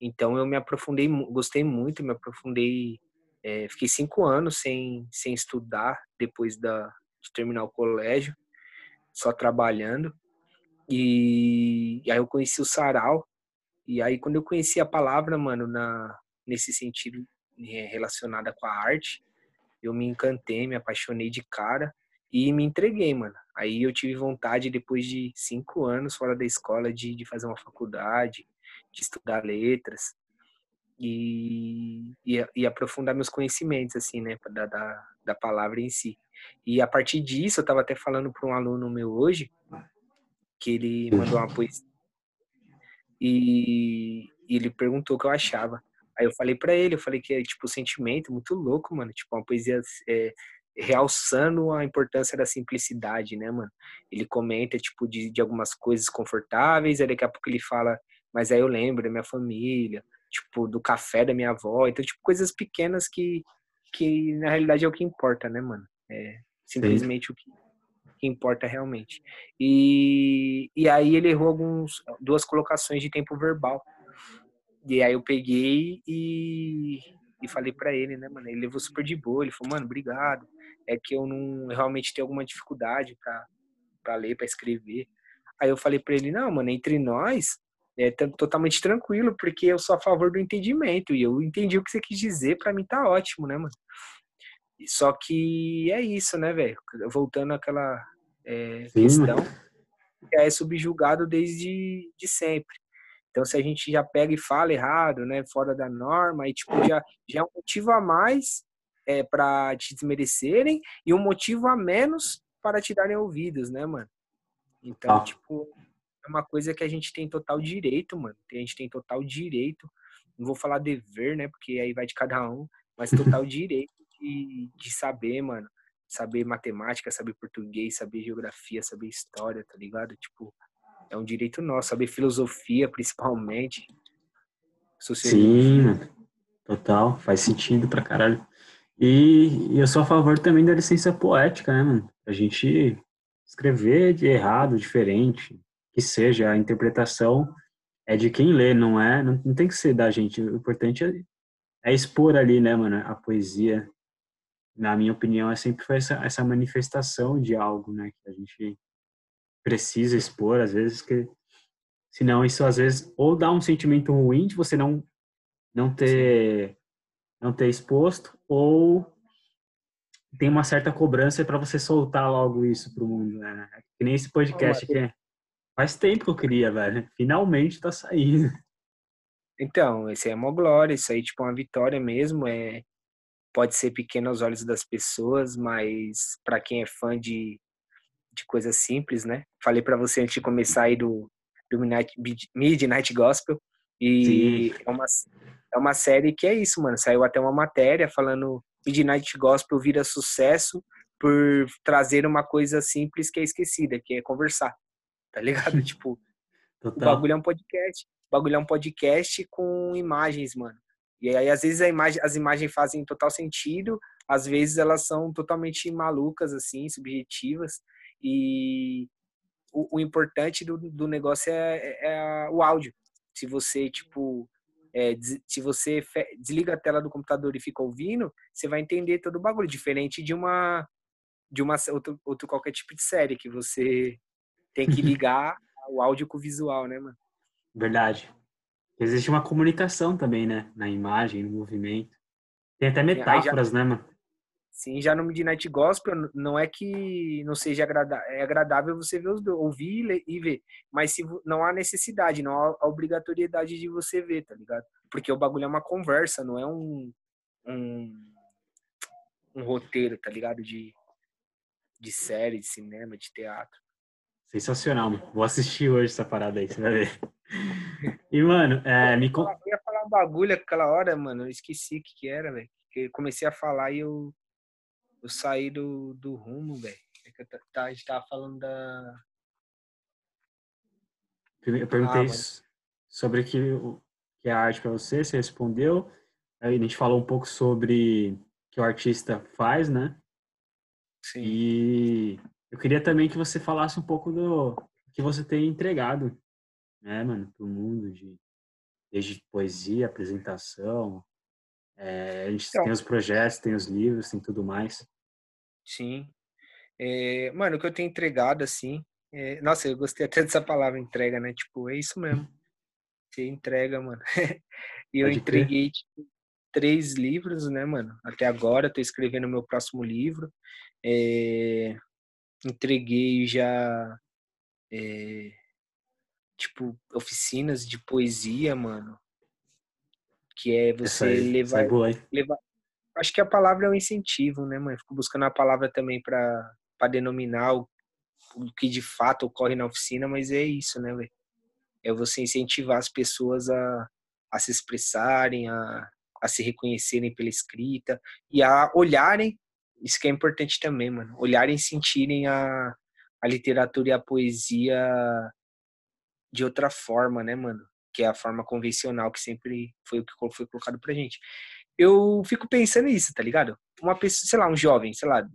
Então eu me aprofundei, gostei muito, me aprofundei. É, fiquei cinco anos sem, sem estudar depois da, de terminar o colégio, só trabalhando. E, e aí eu conheci o sarau. E aí quando eu conheci a palavra, mano, na, nesse sentido é, relacionada com a arte, eu me encantei, me apaixonei de cara e me entreguei, mano. Aí eu tive vontade, depois de cinco anos fora da escola, de, de fazer uma faculdade, de estudar letras e, e, e aprofundar meus conhecimentos, assim, né, da, da, da palavra em si. E a partir disso, eu estava até falando para um aluno meu hoje, que ele mandou uma poesia, e, e ele perguntou o que eu achava. Aí eu falei para ele, eu falei que é tipo um sentimento muito louco, mano, tipo uma poesia é, realçando a importância da simplicidade, né, mano? Ele comenta, tipo, de, de algumas coisas confortáveis, aí daqui a pouco ele fala, mas aí eu lembro da minha família, tipo, do café da minha avó, então, tipo, coisas pequenas que, que na realidade é o que importa, né, mano? É simplesmente Sim. o que, que importa realmente. E, e aí ele errou alguns, duas colocações de tempo verbal. E aí eu peguei e e falei para ele, né, mano? Ele levou super de boa. Ele falou, mano, obrigado. É que eu não realmente tenho alguma dificuldade para ler, para escrever. Aí eu falei para ele, não, mano, entre nós é totalmente tranquilo, porque eu sou a favor do entendimento e eu entendi o que você quis dizer, para mim tá ótimo, né, mano? Só que é isso, né, velho? Voltando àquela é, questão, é subjugado desde de sempre. Então, se a gente já pega e fala errado, né, fora da norma, aí tipo já já é um motivo a mais é, para te desmerecerem e um motivo a menos para te darem ouvidos, né, mano? Então, ah. tipo, é uma coisa que a gente tem total direito, mano. A gente tem total direito. Não vou falar dever, né? Porque aí vai de cada um, mas total direito de, de saber, mano. Saber matemática, saber português, saber geografia, saber história, tá ligado? Tipo, é um direito nosso, saber filosofia, principalmente. Sim, total, faz sentido pra caralho. E, e, eu sou a favor também da licença poética, né, mano? A gente escrever de errado, diferente, que seja, a interpretação é de quem lê, não é? Não, não tem que ser da gente. O importante é, é, expor ali, né, mano? A poesia, na minha opinião, é sempre foi essa, essa manifestação de algo, né? Que a gente precisa expor, às vezes, que senão isso às vezes ou dá um sentimento ruim de você não não ter não ter exposto ou tem uma certa cobrança para você soltar logo isso pro mundo, né? É que nem esse podcast que faz tempo que eu queria, velho. Finalmente tá saindo. Então, esse é uma glória, isso aí tipo uma vitória mesmo, é pode ser pequeno aos olhos das pessoas, mas para quem é fã de, de coisas simples, né? Falei para você antes de começar aí do, do Midnight, Midnight Gospel e Sim. é uma é uma série que é isso, mano. Saiu até uma matéria falando Midnight Gospel vira sucesso por trazer uma coisa simples que é esquecida, que é conversar. Tá ligado? tipo, Total. o bagulho é um podcast. O bagulho é um podcast com imagens, mano. E aí, às vezes, imagem, as imagens fazem total sentido, às vezes elas são totalmente malucas, assim, subjetivas. E o, o importante do, do negócio é, é, é o áudio. Se você, tipo, é, se você desliga a tela do computador e fica ouvindo, você vai entender todo o bagulho, diferente de uma de uma outro, outro qualquer tipo de série que você tem que ligar o áudio com o visual, né, mano? Verdade. Existe uma comunicação também, né, na imagem, no movimento. Tem até metáforas, já, né, mano? Sim, já no Midnight Gospel, não é que não seja agradável, é agradável você ver os dois, ouvir e ver, mas se não há necessidade, não há obrigatoriedade de você ver, tá ligado? Porque o bagulho é uma conversa, não é um um, um roteiro, tá ligado? De, de série, de cinema, de teatro. Sensacional, mano. Vou assistir hoje essa parada aí, você vai ver. E, mano, é, me... Eu ia falar um bagulho aquela hora, mano, eu esqueci o que, que era, velho. Comecei a falar e eu eu saí do, do rumo, velho. É tá, a gente tava falando da. Eu perguntei ah, sobre que, que é a arte para você, você respondeu. Aí a gente falou um pouco sobre o que o artista faz, né? Sim. E eu queria também que você falasse um pouco do que você tem entregado, né, mano, pro mundo de desde poesia, apresentação, é, a gente então, tem os projetos, tem os livros, tem tudo mais. Sim. É, mano, o que eu tenho entregado, assim. É, nossa, eu gostei até dessa palavra entrega, né? Tipo, é isso mesmo. Você entrega, mano. e eu Pode entreguei, tipo, três livros, né, mano? Até agora, tô escrevendo o meu próximo livro. É, entreguei já. É, tipo, oficinas de poesia, mano. Que é você aí, levar, levar, acho que a palavra é um incentivo, né, mãe? Fico buscando a palavra também para denominar o, o, que de fato ocorre na oficina, mas é isso, né, velho? É você incentivar as pessoas a, a se expressarem, a, a se reconhecerem pela escrita e a olharem, isso que é importante também, mano, olharem e sentirem a, a literatura e a poesia de outra forma, né, mano? Que é a forma convencional que sempre foi o que foi colocado pra gente eu fico pensando nisso, tá ligado? Uma pessoa, sei lá, um jovem, sei lá,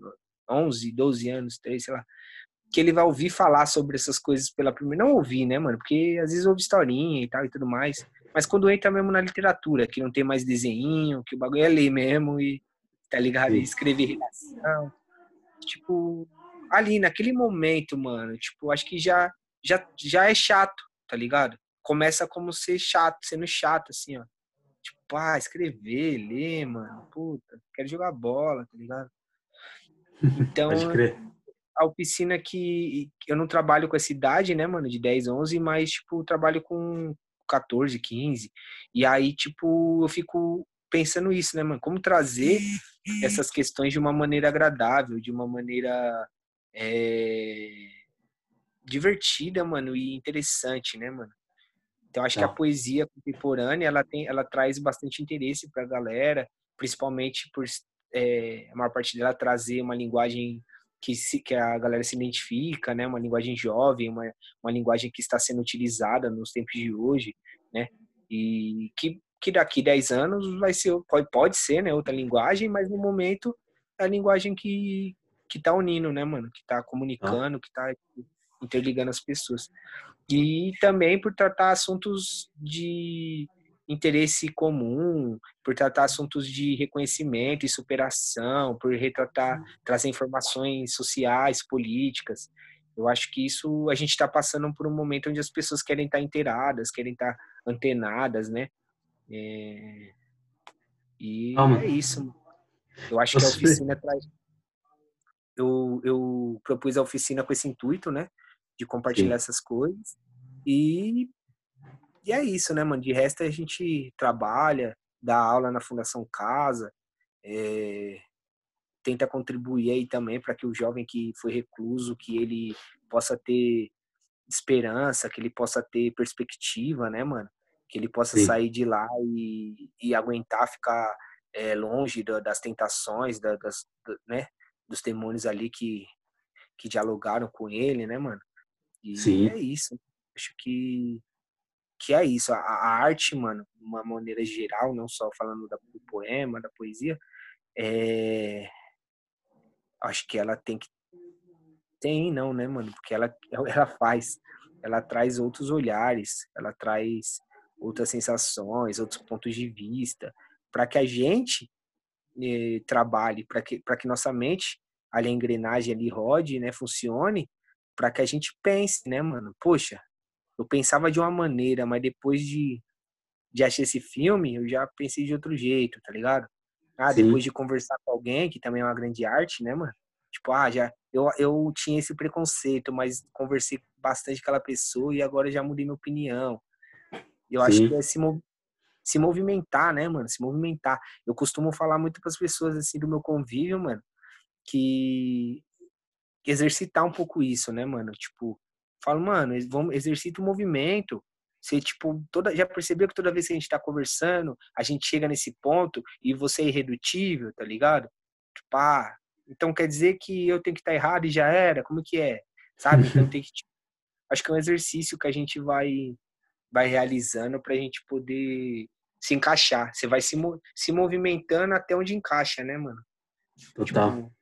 11, 12 anos, 3, sei lá, que ele vai ouvir falar sobre essas coisas pela primeira. Não ouvir, né, mano? Porque às vezes ouve historinha e tal e tudo mais. Mas quando entra mesmo na literatura, que não tem mais desenho, que o bagulho é ler mesmo e tá ligado? E escrever redação. Tipo, ali naquele momento, mano, tipo, acho que já já já é chato, tá ligado? Começa como ser chato, sendo chato assim, ó. Tipo, ah, escrever, ler, mano. Puta, quero jogar bola, tá ligado? Então, a oficina que eu não trabalho com essa idade, né, mano, de 10, 11, mas, tipo, trabalho com 14, 15. E aí, tipo, eu fico pensando isso, né, mano? Como trazer essas questões de uma maneira agradável, de uma maneira é, divertida, mano, e interessante, né, mano? Então, acho que a tá. poesia contemporânea, ela, tem, ela traz bastante interesse pra galera, principalmente por é, a maior parte dela trazer uma linguagem que, se, que a galera se identifica, né? Uma linguagem jovem, uma, uma linguagem que está sendo utilizada nos tempos de hoje, né? E que, que daqui 10 anos vai ser, pode, pode ser, né? Outra linguagem, mas no momento é a linguagem que, que tá unindo, né, mano? Que tá comunicando, que tá interligando as pessoas. E também por tratar assuntos de interesse comum, por tratar assuntos de reconhecimento e superação, por retratar, trazer informações sociais, políticas. Eu acho que isso a gente está passando por um momento onde as pessoas querem estar tá inteiradas, querem estar tá antenadas, né? É... E é isso. Eu acho que a oficina traz. Eu, eu propus a oficina com esse intuito, né? De compartilhar Sim. essas coisas. E e é isso, né, mano? De resto a gente trabalha, dá aula na Fundação Casa, é, tenta contribuir aí também para que o jovem que foi recluso, que ele possa ter esperança, que ele possa ter perspectiva, né, mano? Que ele possa Sim. sair de lá e, e aguentar ficar é, longe da, das tentações, da, das, né, dos demônios ali que, que dialogaram com ele, né, mano? E Sim. é isso. Acho que que é isso, a, a, arte, mano, de uma maneira geral, não só falando da, do poema, da poesia, é... acho que ela tem que tem não, né, mano? Porque ela ela faz, ela traz outros olhares, ela traz outras sensações, outros pontos de vista, para que a gente eh, trabalhe, para que que nossa mente, ali a engrenagem ali rode, né, funcione, para que a gente pense, né, mano? Poxa, eu pensava de uma maneira, mas depois de, de achar esse filme, eu já pensei de outro jeito, tá ligado? Ah, Sim. depois de conversar com alguém, que também é uma grande arte, né, mano? Tipo, ah, já eu, eu tinha esse preconceito, mas conversei bastante com aquela pessoa e agora já mudei minha opinião. Eu Sim. acho que é se, se movimentar, né, mano? Se movimentar. Eu costumo falar muito para as pessoas assim do meu convívio, mano, que exercitar um pouco isso, né, mano? Tipo, falo, mano, vamos, exercita o movimento. Você, tipo, toda, já percebeu que toda vez que a gente tá conversando, a gente chega nesse ponto e você é irredutível, tá ligado? Tipo, ah, então quer dizer que eu tenho que estar tá errado e já era? Como que é? Sabe? Então tem que. Tipo, acho que é um exercício que a gente vai, vai realizando pra gente poder se encaixar. Você vai se, se movimentando até onde encaixa, né, mano? Total. Tipo,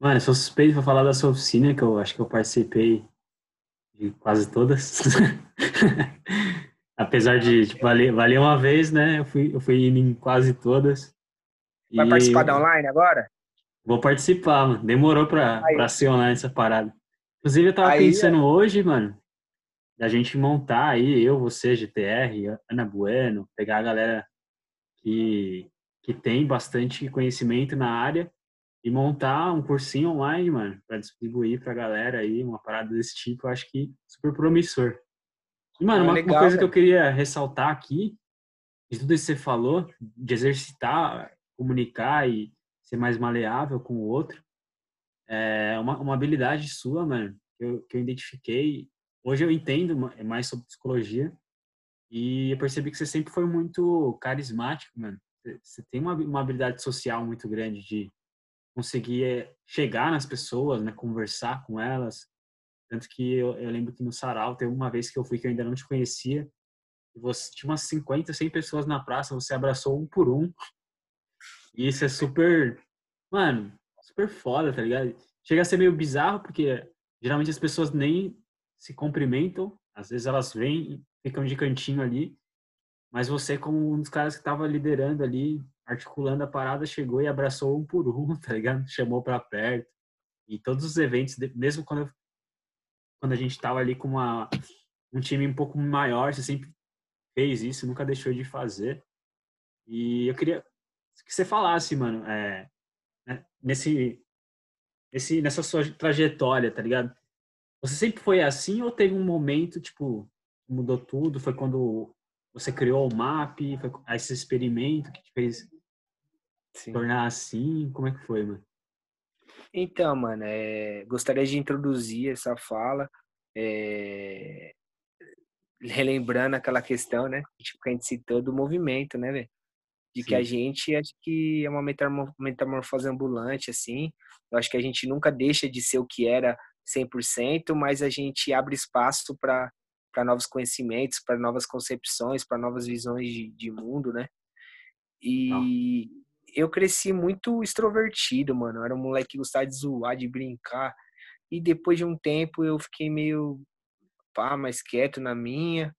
Mano, eu sou suspeito pra falar da sua oficina, que eu acho que eu participei de quase todas. Apesar de tipo, valer, valer uma vez, né? Eu fui, eu fui indo em quase todas. Vai e participar da online agora? Vou participar, mano. Demorou pra, pra ser online essa parada. Inclusive, eu tava aí, pensando é... hoje, mano, da gente montar aí, eu, você, GTR, Ana Bueno, pegar a galera que, que tem bastante conhecimento na área e montar um cursinho online, mano, para distribuir pra galera aí, uma parada desse tipo, eu acho que super promissor. E, mano, uma, legal, uma, coisa que eu queria ressaltar aqui, de tudo isso que você falou, de exercitar, comunicar e ser mais maleável com o outro, é uma, uma habilidade sua, mano, que eu, que eu identifiquei. Hoje eu entendo mais sobre psicologia e eu percebi que você sempre foi muito carismático, mano. Você tem uma, uma habilidade social muito grande de conseguir eh, chegar nas pessoas, né, conversar com elas. Tanto que eu, eu, lembro que no Sarau teve uma vez que eu fui que eu ainda não te conhecia, e você tinha umas 50, 100 pessoas na praça, você abraçou um por um. E isso é super, mano, super foda, tá ligado? Chega a ser meio bizarro porque geralmente as pessoas nem se cumprimentam, Às vezes elas vêm, ficam de cantinho ali, mas você, como um dos caras que estava liderando ali, articulando a parada, chegou e abraçou um por um, tá ligado? Chamou para perto. E todos os eventos, mesmo quando, eu, quando a gente estava ali com uma, um time um pouco maior, você sempre fez isso, nunca deixou de fazer. E eu queria que você falasse, mano, é, né, nesse, nesse, nessa sua trajetória, tá ligado? Você sempre foi assim ou teve um momento, tipo, mudou tudo? Foi quando você criou o MAP, foi esse experimento que te fez Sim. tornar assim? Como é que foi, mano? Então, mano, é, gostaria de introduzir essa fala, é, relembrando aquela questão, né, tipo, que a gente citou do movimento, né, velho? De Sim. que a gente, acho que é uma metamorfose ambulante, assim, eu acho que a gente nunca deixa de ser o que era 100%, mas a gente abre espaço para novos conhecimentos, para novas concepções, para novas visões de, de mundo, né? E eu cresci muito extrovertido, mano. Eu era um moleque que gostava de zoar, de brincar. E depois de um tempo eu fiquei meio pá, mais quieto na minha.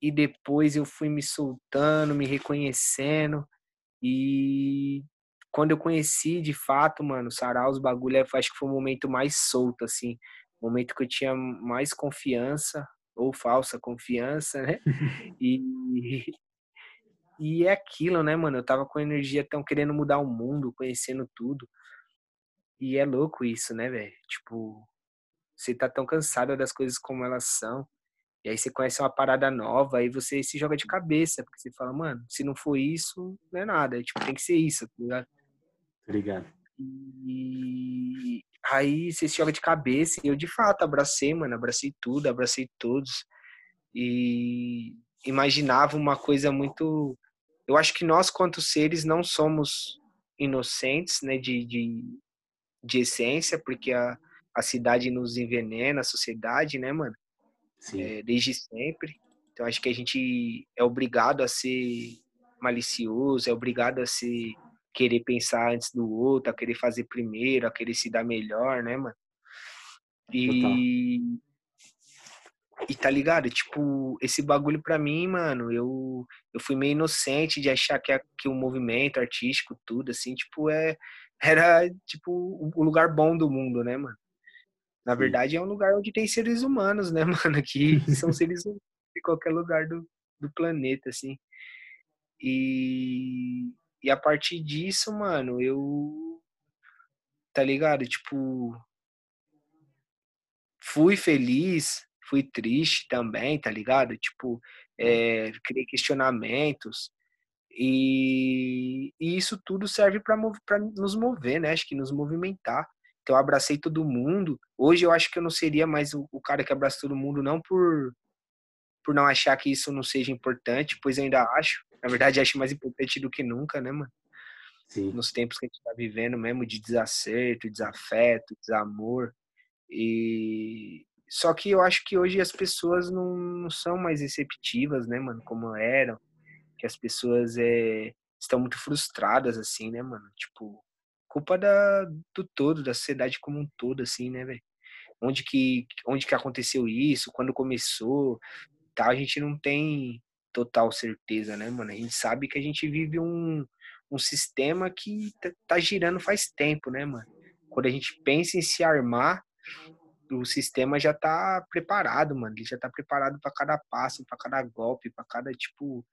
E depois eu fui me soltando, me reconhecendo. E quando eu conheci de fato, mano, sarar os bagulho, acho que foi o momento mais solto, assim. O momento que eu tinha mais confiança, ou falsa confiança, né? E, e é aquilo, né, mano? Eu tava com energia tão querendo mudar o mundo, conhecendo tudo. E é louco isso, né, velho? Tipo, você tá tão cansado das coisas como elas são. E aí você conhece uma parada nova, aí você se joga de cabeça, porque você fala, mano, se não for isso, não é nada. Tipo, tem que ser isso, tá ligado? Obrigado. E aí você se joga de cabeça. E eu, de fato, abracei, mano. Abracei tudo, abracei todos. E imaginava uma coisa muito. Eu acho que nós, quanto seres, não somos inocentes, né, de, de, de essência, porque a, a cidade nos envenena, a sociedade, né, mano? É, desde sempre. Então acho que a gente é obrigado a ser malicioso, é obrigado a ser querer pensar antes do outro, a querer fazer primeiro, a querer se dar melhor, né, mano? E e tá ligado? Tipo, esse bagulho pra mim, mano, eu, eu fui meio inocente de achar que, a, que o movimento artístico, tudo, assim, tipo, é, era, tipo, o lugar bom do mundo, né, mano? Na verdade, é um lugar onde tem seres humanos, né, mano? Que são seres humanos de qualquer lugar do, do planeta, assim. E, e a partir disso, mano, eu. Tá ligado? Tipo. Fui feliz, fui triste também, tá ligado? Tipo, é, criei questionamentos. E, e, isso tudo serve para nos mover, né? Acho que nos movimentar. Então, eu abracei todo mundo. Hoje, eu acho que eu não seria mais o, o cara que abraça todo mundo, não por, por não achar que isso não seja importante, pois eu ainda acho. Na verdade, acho mais importante do que nunca, né, mano? Sim. Nos tempos que a gente tá vivendo mesmo de desacerto, desafeto, desamor. E só que eu acho que hoje as pessoas não, não são mais receptivas, né, mano, como eram. Que as pessoas é, estão muito frustradas, assim, né, mano? Tipo, culpa da, do todo, da sociedade como um todo, assim, né, velho? Onde que, onde que aconteceu isso, quando começou, tá? A gente não tem total certeza, né, mano? A gente sabe que a gente vive um, um sistema que tá, tá girando faz tempo, né, mano? Quando a gente pensa em se armar, o sistema já tá preparado, mano. Ele já tá preparado para cada passo, para cada golpe, para cada, tipo,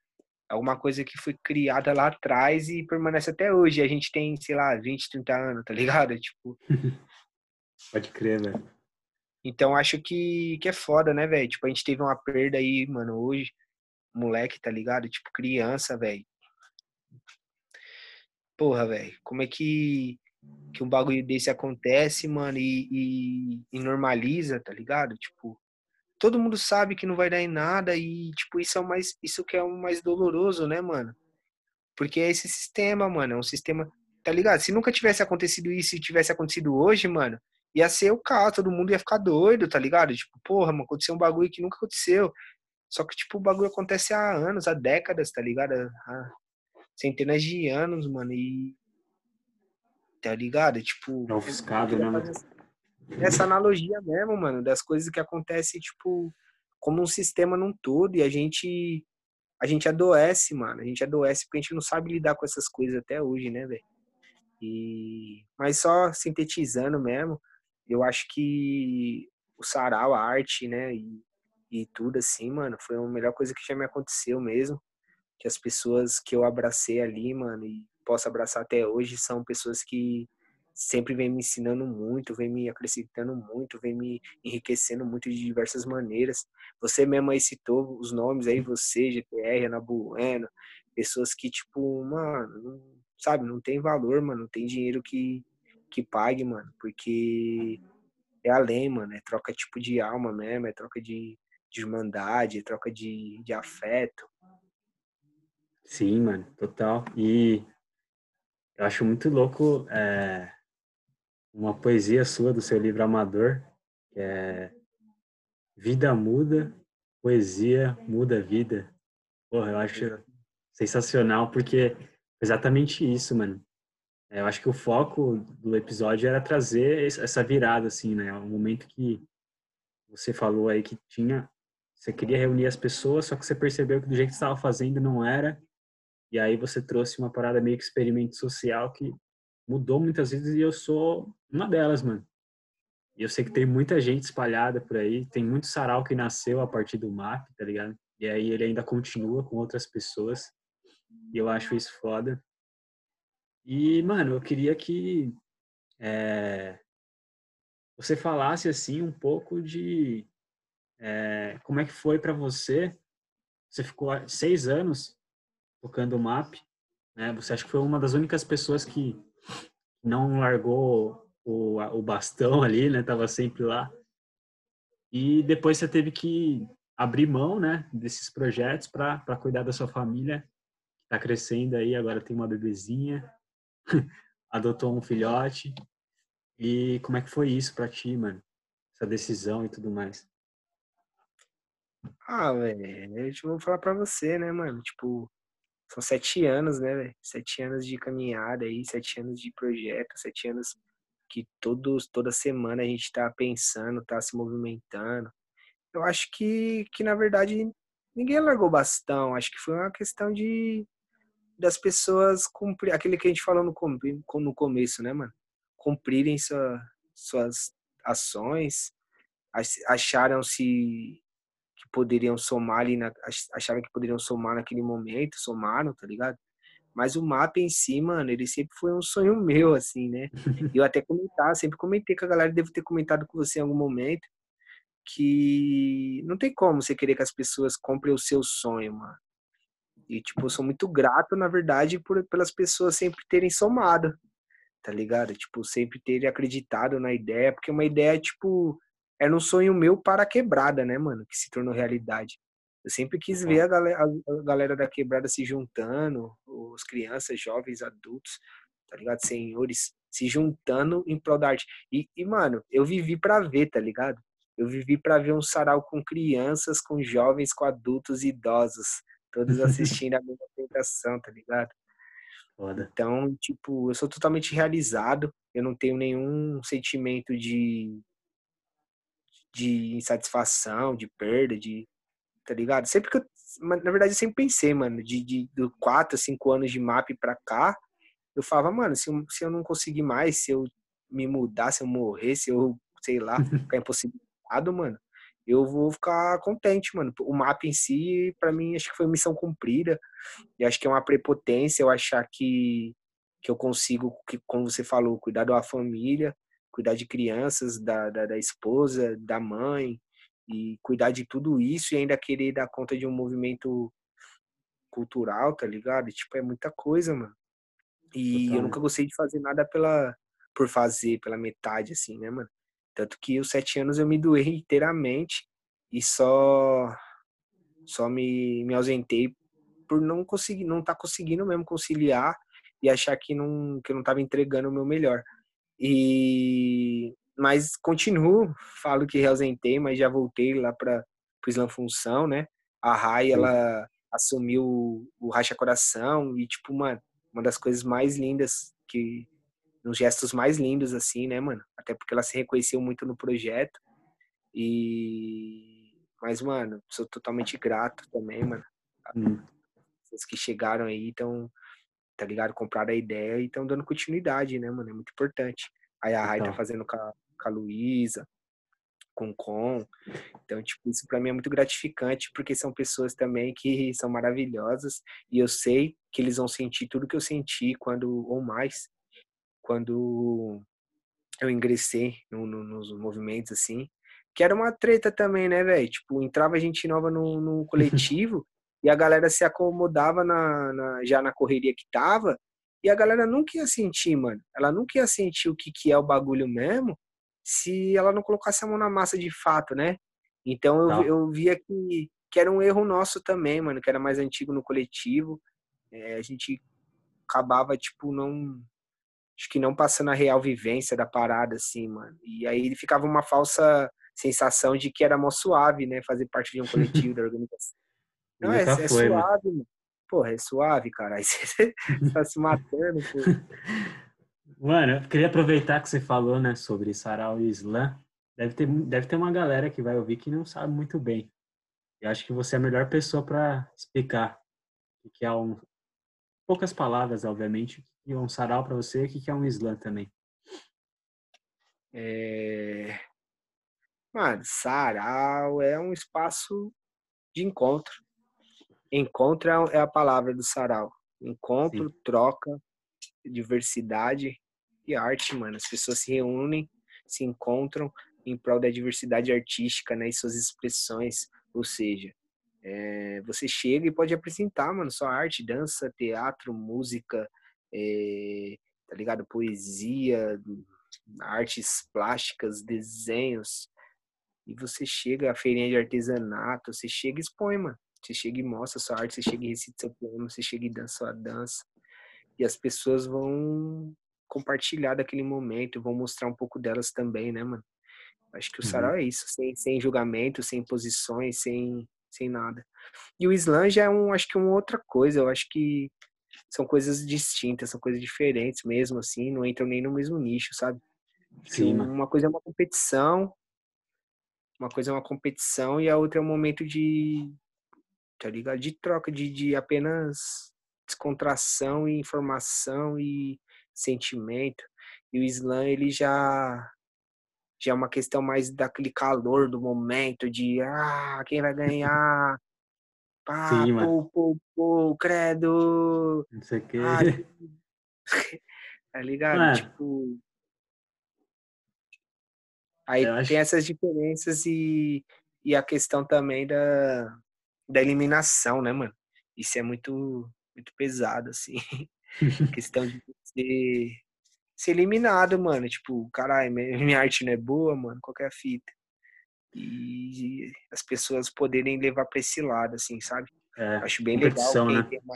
alguma coisa que foi criada lá atrás e permanece até hoje. A gente tem, sei lá, 20, 30 anos, tá ligado? Tipo. Pode crer, velho. Então acho que, que é foda, né, velho? Tipo, a gente teve uma perda aí, mano, hoje moleque, tá ligado? Tipo, criança, velho. Porra, velho, como é que, que um bagulho desse acontece, mano, e, e, e, normaliza, tá ligado? Tipo, todo mundo sabe que não vai dar em nada e, tipo, isso é o mais, isso que é o mais doloroso, né, mano? Porque é esse sistema, mano, é um sistema, tá ligado? Se nunca tivesse acontecido isso e tivesse acontecido hoje, mano, ia ser o caos, todo mundo ia ficar doido, tá ligado? Tipo, porra, mano, aconteceu um bagulho que nunca aconteceu. Só que, tipo, o bagulho acontece há anos, há décadas, tá ligado? Há centenas de anos, mano. E. Tá ligado? Tipo. É ofuscado, né, mano? Essa analogia mesmo, mano, das coisas que acontecem, tipo, como um sistema num todo e a gente a gente adoece, mano. A gente adoece porque a gente não sabe lidar com essas coisas até hoje, né, velho? E mas só sintetizando mesmo, eu acho que o sarau, a arte, né, e, e tudo assim, mano, foi a melhor coisa que já me aconteceu mesmo. Que as pessoas que eu abracei ali, mano, e posso abraçar até hoje, são pessoas que sempre vem me ensinando muito, vem me acrescentando muito, vem me enriquecendo muito de diversas maneiras. Você mesmo aí citou os nomes aí, você, GTR, Ana Bueno, pessoas que, tipo, mano, não, sabe, não tem valor, mano, não tem dinheiro que, que pague, mano, porque é além, mano, é troca tipo de alma mesmo, é troca de, de irmandade, é troca de, de afeto. Sim, mano, total. E eu acho muito louco é, uma poesia sua do seu livro Amador, que é Vida Muda, Poesia Muda Vida. Porra, eu acho sensacional, porque é exatamente isso, mano. É, eu acho que o foco do episódio era trazer essa virada, assim, né? Um momento que você falou aí que tinha, você queria reunir as pessoas, só que você percebeu que do jeito que estava fazendo não era, e aí você trouxe uma parada meio que experimento social que mudou muitas vezes e eu sou uma delas, mano. E eu sei que tem muita gente espalhada por aí, tem muito sarau que nasceu a partir do MAP, tá ligado? E aí ele ainda continua com outras pessoas. E eu acho isso foda. E, mano, eu queria que é, você falasse, assim, um pouco de é, como é que foi para você. Você ficou seis anos tocando o MAP, né? Você acha que foi uma das únicas pessoas que não largou o, o bastão ali, né? Tava sempre lá. E depois você teve que abrir mão, né, desses projetos para cuidar da sua família, tá crescendo aí, agora tem uma bebezinha, adotou um filhote. E como é que foi isso para ti, mano? Essa decisão e tudo mais. Ah, velho, eu vou falar para você, né, mano? Tipo, são sete anos, né, velho? Sete anos de caminhada aí, sete anos de projeto, sete anos que todos, toda semana a gente tá pensando, tá se movimentando. Eu acho que, que na verdade, ninguém largou bastão. Acho que foi uma questão de das pessoas cumprir aquele que a gente falou no, no começo, né, mano? Cumprirem sua, suas ações, acharam-se poderiam somar ali, na, acharam que poderiam somar naquele momento, somaram, tá ligado? Mas o mapa em si, mano, ele sempre foi um sonho meu, assim, né? Eu até comentar, sempre comentei com a galera, devo ter comentado com você em algum momento, que não tem como você querer que as pessoas comprem o seu sonho, mano. E, tipo, eu sou muito grato, na verdade, por, pelas pessoas sempre terem somado, tá ligado? Tipo, sempre terem acreditado na ideia, porque uma ideia, tipo, era um sonho meu para a quebrada, né, mano? Que se tornou realidade. Eu sempre quis ver a galera, a galera da quebrada se juntando, os crianças, jovens, adultos, tá ligado? Senhores se juntando em prol da arte. E, e mano, eu vivi para ver, tá ligado? Eu vivi para ver um sarau com crianças, com jovens, com adultos e idosos, todos assistindo a mesma apresentação, tá ligado? Foda. Então, tipo, eu sou totalmente realizado, eu não tenho nenhum sentimento de de insatisfação, de perda, de. Tá ligado? Sempre que eu. Na verdade, eu sempre pensei, mano, de, de, de 4 a 5 anos de MAP pra cá, eu falava, mano, se eu, se eu não conseguir mais, se eu me mudar, se eu morrer, se eu, sei lá, ficar impossibilitado, mano, eu vou ficar contente, mano. O mapa em si, para mim, acho que foi missão cumprida. E acho que é uma prepotência eu achar que, que eu consigo, que, como você falou, cuidar da família, cuidar de crianças, da, da, da esposa, da mãe, e cuidar de tudo isso e ainda querer dar conta de um movimento cultural, tá ligado? Tipo, é muita coisa, mano. E Total. eu nunca gostei de fazer nada pela por fazer, pela metade, assim, né, mano? Tanto que os sete anos eu me doei inteiramente e só só me, me ausentei por não conseguir, não tá conseguindo mesmo conciliar e achar que não que eu não tava entregando o meu melhor. E mas continuo, falo que ausentei, mas já voltei lá para o Slam Função, né? A Rai, ela assumiu o Racha Coração e, tipo, uma, uma das coisas mais lindas que nos gestos mais lindos assim, né, mano? Até porque ela se reconheceu muito no projeto. E Mas, mano, sou totalmente grato também, mano. Hum. Vocês que chegaram aí estão, tá ligado? Compraram a ideia e estão dando continuidade, né, mano? É muito importante. Aí a Rai tá fazendo com a, com a Luísa, com o Com. Então, tipo, isso pra mim é muito gratificante, porque são pessoas também que são maravilhosas e eu sei que eles vão sentir tudo que eu senti quando, ou mais, quando eu ingressei no, no, nos movimentos, assim, que era uma treta também, né, velho? Tipo, entrava gente nova no, no coletivo e a galera se acomodava na, na, já na correria que tava e a galera nunca ia sentir, mano. Ela nunca ia sentir o que, que é o bagulho mesmo se ela não colocasse a mão na massa de fato, né? Então eu, eu via que, que era um erro nosso também, mano, que era mais antigo no coletivo. É, a gente acabava, tipo, não acho que não passando a real vivência da parada, assim, mano. E aí ficava uma falsa sensação de que era mó suave, né? Fazer parte de um coletivo da organização. Não, é, é foi, suave, mano. Porra, é suave, cara. Aí você tá se matando. Mano, eu queria aproveitar que você falou, né, sobre sarau e slam. Deve ter, deve ter uma galera que vai ouvir que não sabe muito bem. Eu acho que você é a melhor pessoa para explicar o que é um... Poucas palavras, obviamente, e um sarau para você, o que é um slam também? É... Mano, sarau é um espaço de encontro. Encontro é a palavra do sarau. Encontro, Sim. troca, diversidade e arte, mano. As pessoas se reúnem, se encontram em prol da diversidade artística, né, e suas expressões. Ou seja, é, você chega e pode apresentar, mano, sua arte, dança, teatro, música, é, tá ligado? Poesia, artes plásticas, desenhos. E você chega à feirinha de artesanato, você chega e expõe, mano. Você chega e mostra sua arte, você chega e recita seu poema, você chega e dança sua dança. E as pessoas vão compartilhar daquele momento, vão mostrar um pouco delas também, né, mano? Acho que o sarau uhum. é isso, sem, sem julgamento, sem posições, sem, sem nada. E o Islã já é um, acho que uma outra coisa, eu acho que são coisas distintas, são coisas diferentes mesmo, assim, não entram nem no mesmo nicho, sabe? Sim, uma coisa é uma competição, uma coisa é uma competição e a outra é um momento de, tá ligado? De troca, de, de apenas descontração e informação e sentimento. E o slam, ele já já é uma questão mais daquele calor do momento, de ah, quem vai ganhar? Pá, Sim, pô, pô, pô, credo. Não sei o quê. Ah, tá ligado? Mano. Tipo. Aí Eu tem acho... essas diferenças e, e a questão também da, da eliminação, né, mano? Isso é muito, muito pesado, assim. questão de ser, ser eliminado, mano. Tipo, caralho, minha arte não é boa, mano, qualquer fita. E as pessoas poderem levar pra esse lado, assim, sabe? É, Acho bem legal quem né? tem uma...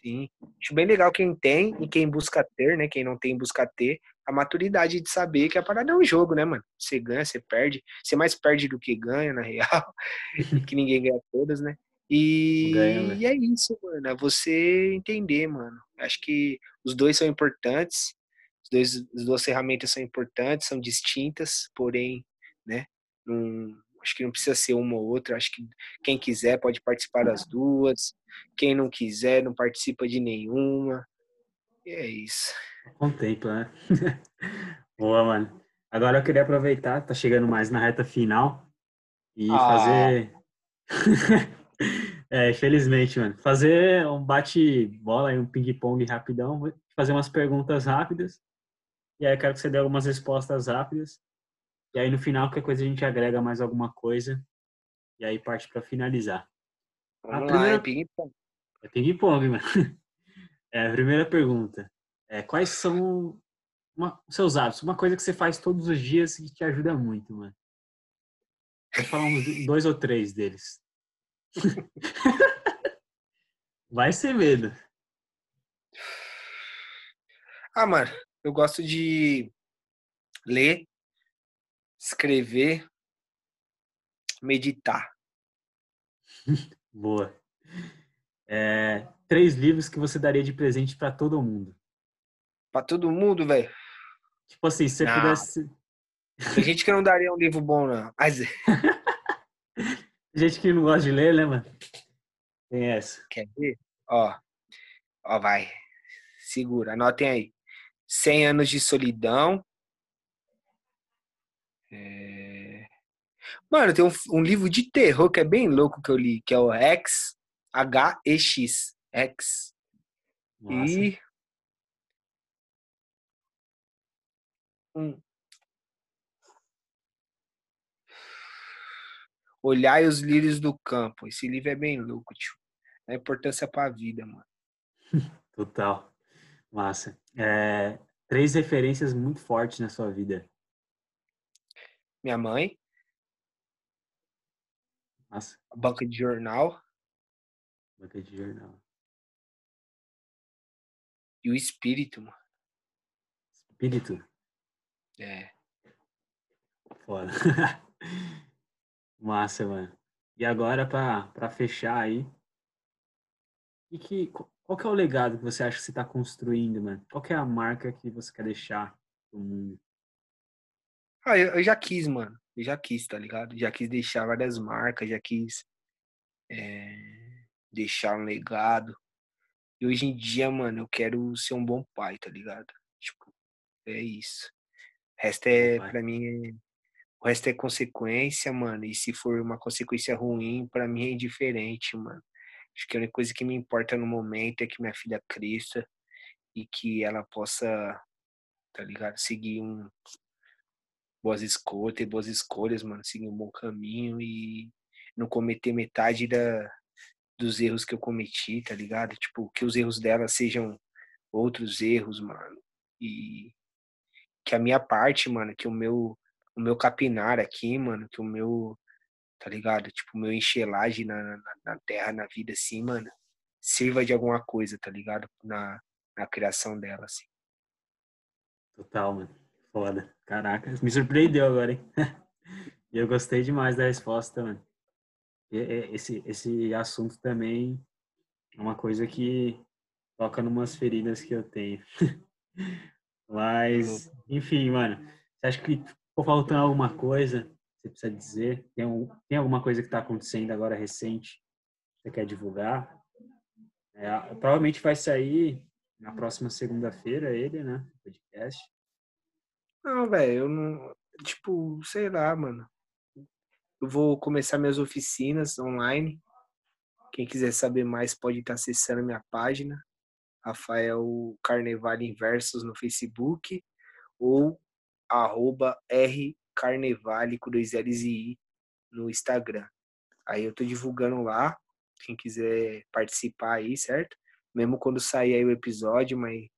Sim. Acho bem legal quem tem e quem busca ter, né? Quem não tem, busca ter a maturidade de saber que a parada é um jogo, né, mano? Você ganha, você perde. Você mais perde do que ganha, na real. que ninguém ganha todas, né? E, Ganha, né? e é isso, mano. É você entender, mano. Acho que os dois são importantes. Os dois, as duas ferramentas são importantes, são distintas, porém, né? Não, acho que não precisa ser uma ou outra. Acho que quem quiser pode participar das duas. Quem não quiser, não participa de nenhuma. E é isso. Contempla, né? Boa, mano. Agora eu queria aproveitar, tá chegando mais na reta final e ah. fazer. É, infelizmente, mano. Fazer um bate-bola e um ping-pong rapidão, fazer umas perguntas rápidas. E aí eu quero que você dê algumas respostas rápidas. E aí no final, qualquer coisa a gente agrega mais alguma coisa. E aí parte para finalizar. Vamos a lá, primeira... é ping-pong. É ping-pong, mano. É, a primeira pergunta. É, quais são uma, seus hábitos? Uma coisa que você faz todos os dias e que te ajuda muito, mano. Vou falar uns dois ou três deles. Vai ser medo. Ah, mano, eu gosto de ler, escrever, meditar. Boa. É, três livros que você daria de presente para todo mundo. Para todo mundo, velho? Tipo assim, se você não. pudesse. Tem gente que não daria um livro bom, não. Mas... Gente que não gosta de ler, né, mano? Tem essa. Quer ver? Ó, ó, vai. Segura, anotem aí. 100 anos de solidão. É... Mano, tem um, um, livro de terror que é bem louco que eu li, que é o X, H-E-X, X. Nossa. E... Hum. Olhai os lírios do campo. Esse livro é bem louco, tio. A importância pra vida, mano. Total. Massa. É, três referências muito fortes na sua vida. Minha mãe. Massa. A banca de jornal. Banca de jornal. E o espírito, mano. Espírito? É. Foda. Massa, mano. E agora, para fechar aí, e que, qual que é o legado que você acha que você está construindo, mano? Qual que é a marca que você quer deixar pro mundo? Ah, eu, eu, já quis, mano. Eu já quis, tá ligado? Já quis deixar várias marcas, já quis é, deixar um legado. E hoje em dia, mano, eu quero ser um bom pai, tá ligado? Tipo, é isso. O resto é, pra mim, é, o resto é consequência, mano. E se for uma consequência ruim, pra mim é indiferente, mano. Acho que a única coisa que me importa no momento é que minha filha cresça e que ela possa, tá ligado? Seguir um boas escolhas, ter boas escolhas, mano, seguir um bom caminho e não cometer metade da, dos erros que eu cometi, tá ligado? Tipo, que os erros dela sejam outros erros, mano. E que a minha parte, mano, que o meu o meu capinar aqui, mano, que o meu tá ligado? Tipo, meu enxelagem na, na, na, terra, na vida, assim, mano, sirva de alguma coisa, tá ligado? Na, na criação dela, assim. Total, mano. Foda. Caraca, me surpreendeu agora, hein? E eu gostei demais da resposta, mano. Esse, esse assunto também é uma coisa que toca numas feridas que eu tenho. Mas, enfim, mano, você acha que ficou faltando alguma coisa você precisa dizer? Tem, um, tem alguma coisa que está acontecendo agora recente que você quer divulgar? É, provavelmente vai sair na próxima segunda-feira ele, né? Podcast. Não, velho, eu não. Tipo, sei lá, mano. Eu vou começar minhas oficinas online. Quem quiser saber mais pode estar acessando minha página. Rafael Carnevale Inversos no Facebook ou arroba R Carnevale com dois L's e I no Instagram. Aí eu tô divulgando lá, quem quiser participar aí, certo? Mesmo quando sair aí o episódio, mas,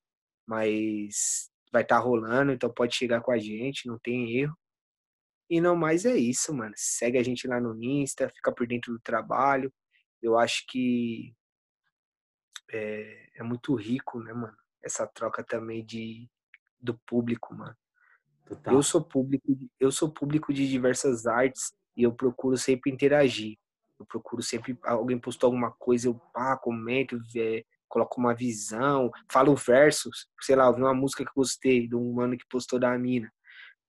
mas vai estar tá rolando, então pode chegar com a gente, não tem erro. E não mais é isso, mano. Segue a gente lá no Insta, fica por dentro do trabalho. Eu acho que é, é muito rico, né, mano? Essa troca também de, do público, mano. Total. Eu sou público, eu sou público de diversas artes e eu procuro sempre interagir. Eu procuro sempre alguém postou alguma coisa, eu pá, comento, é, coloco uma visão, falo versos, sei lá, eu vi uma música que eu gostei, de um mano que postou da mina.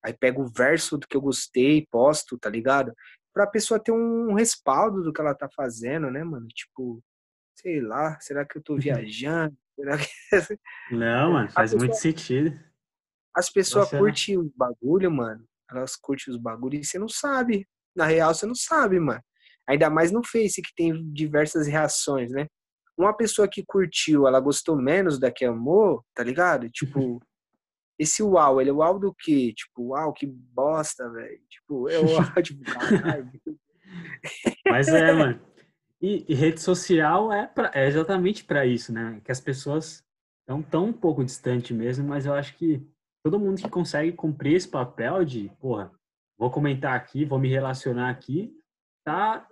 Aí pego o verso do que eu gostei, posto, tá ligado? Pra pessoa ter um respaldo do que ela tá fazendo, né, mano? Tipo, sei lá, será que eu tô viajando? Será que... Não, mano, faz pessoa... muito sentido. As pessoas curtem os bagulho, mano. Elas curtem os bagulho e você não sabe. Na real, você não sabe, mano. Ainda mais no Face, que tem diversas reações, né? Uma pessoa que curtiu, ela gostou menos da que amou, tá ligado? Tipo, esse uau, ele é uau do quê? Tipo, uau, que bosta, velho. Tipo, é uau, tipo, caralho. Mas é, mano. E, e, rede social é, pra, é exatamente para isso, né? Que as pessoas estão tão um pouco distante mesmo, mas eu acho que todo mundo que consegue cumprir esse papel de, porra, vou comentar aqui, vou me relacionar aqui, tá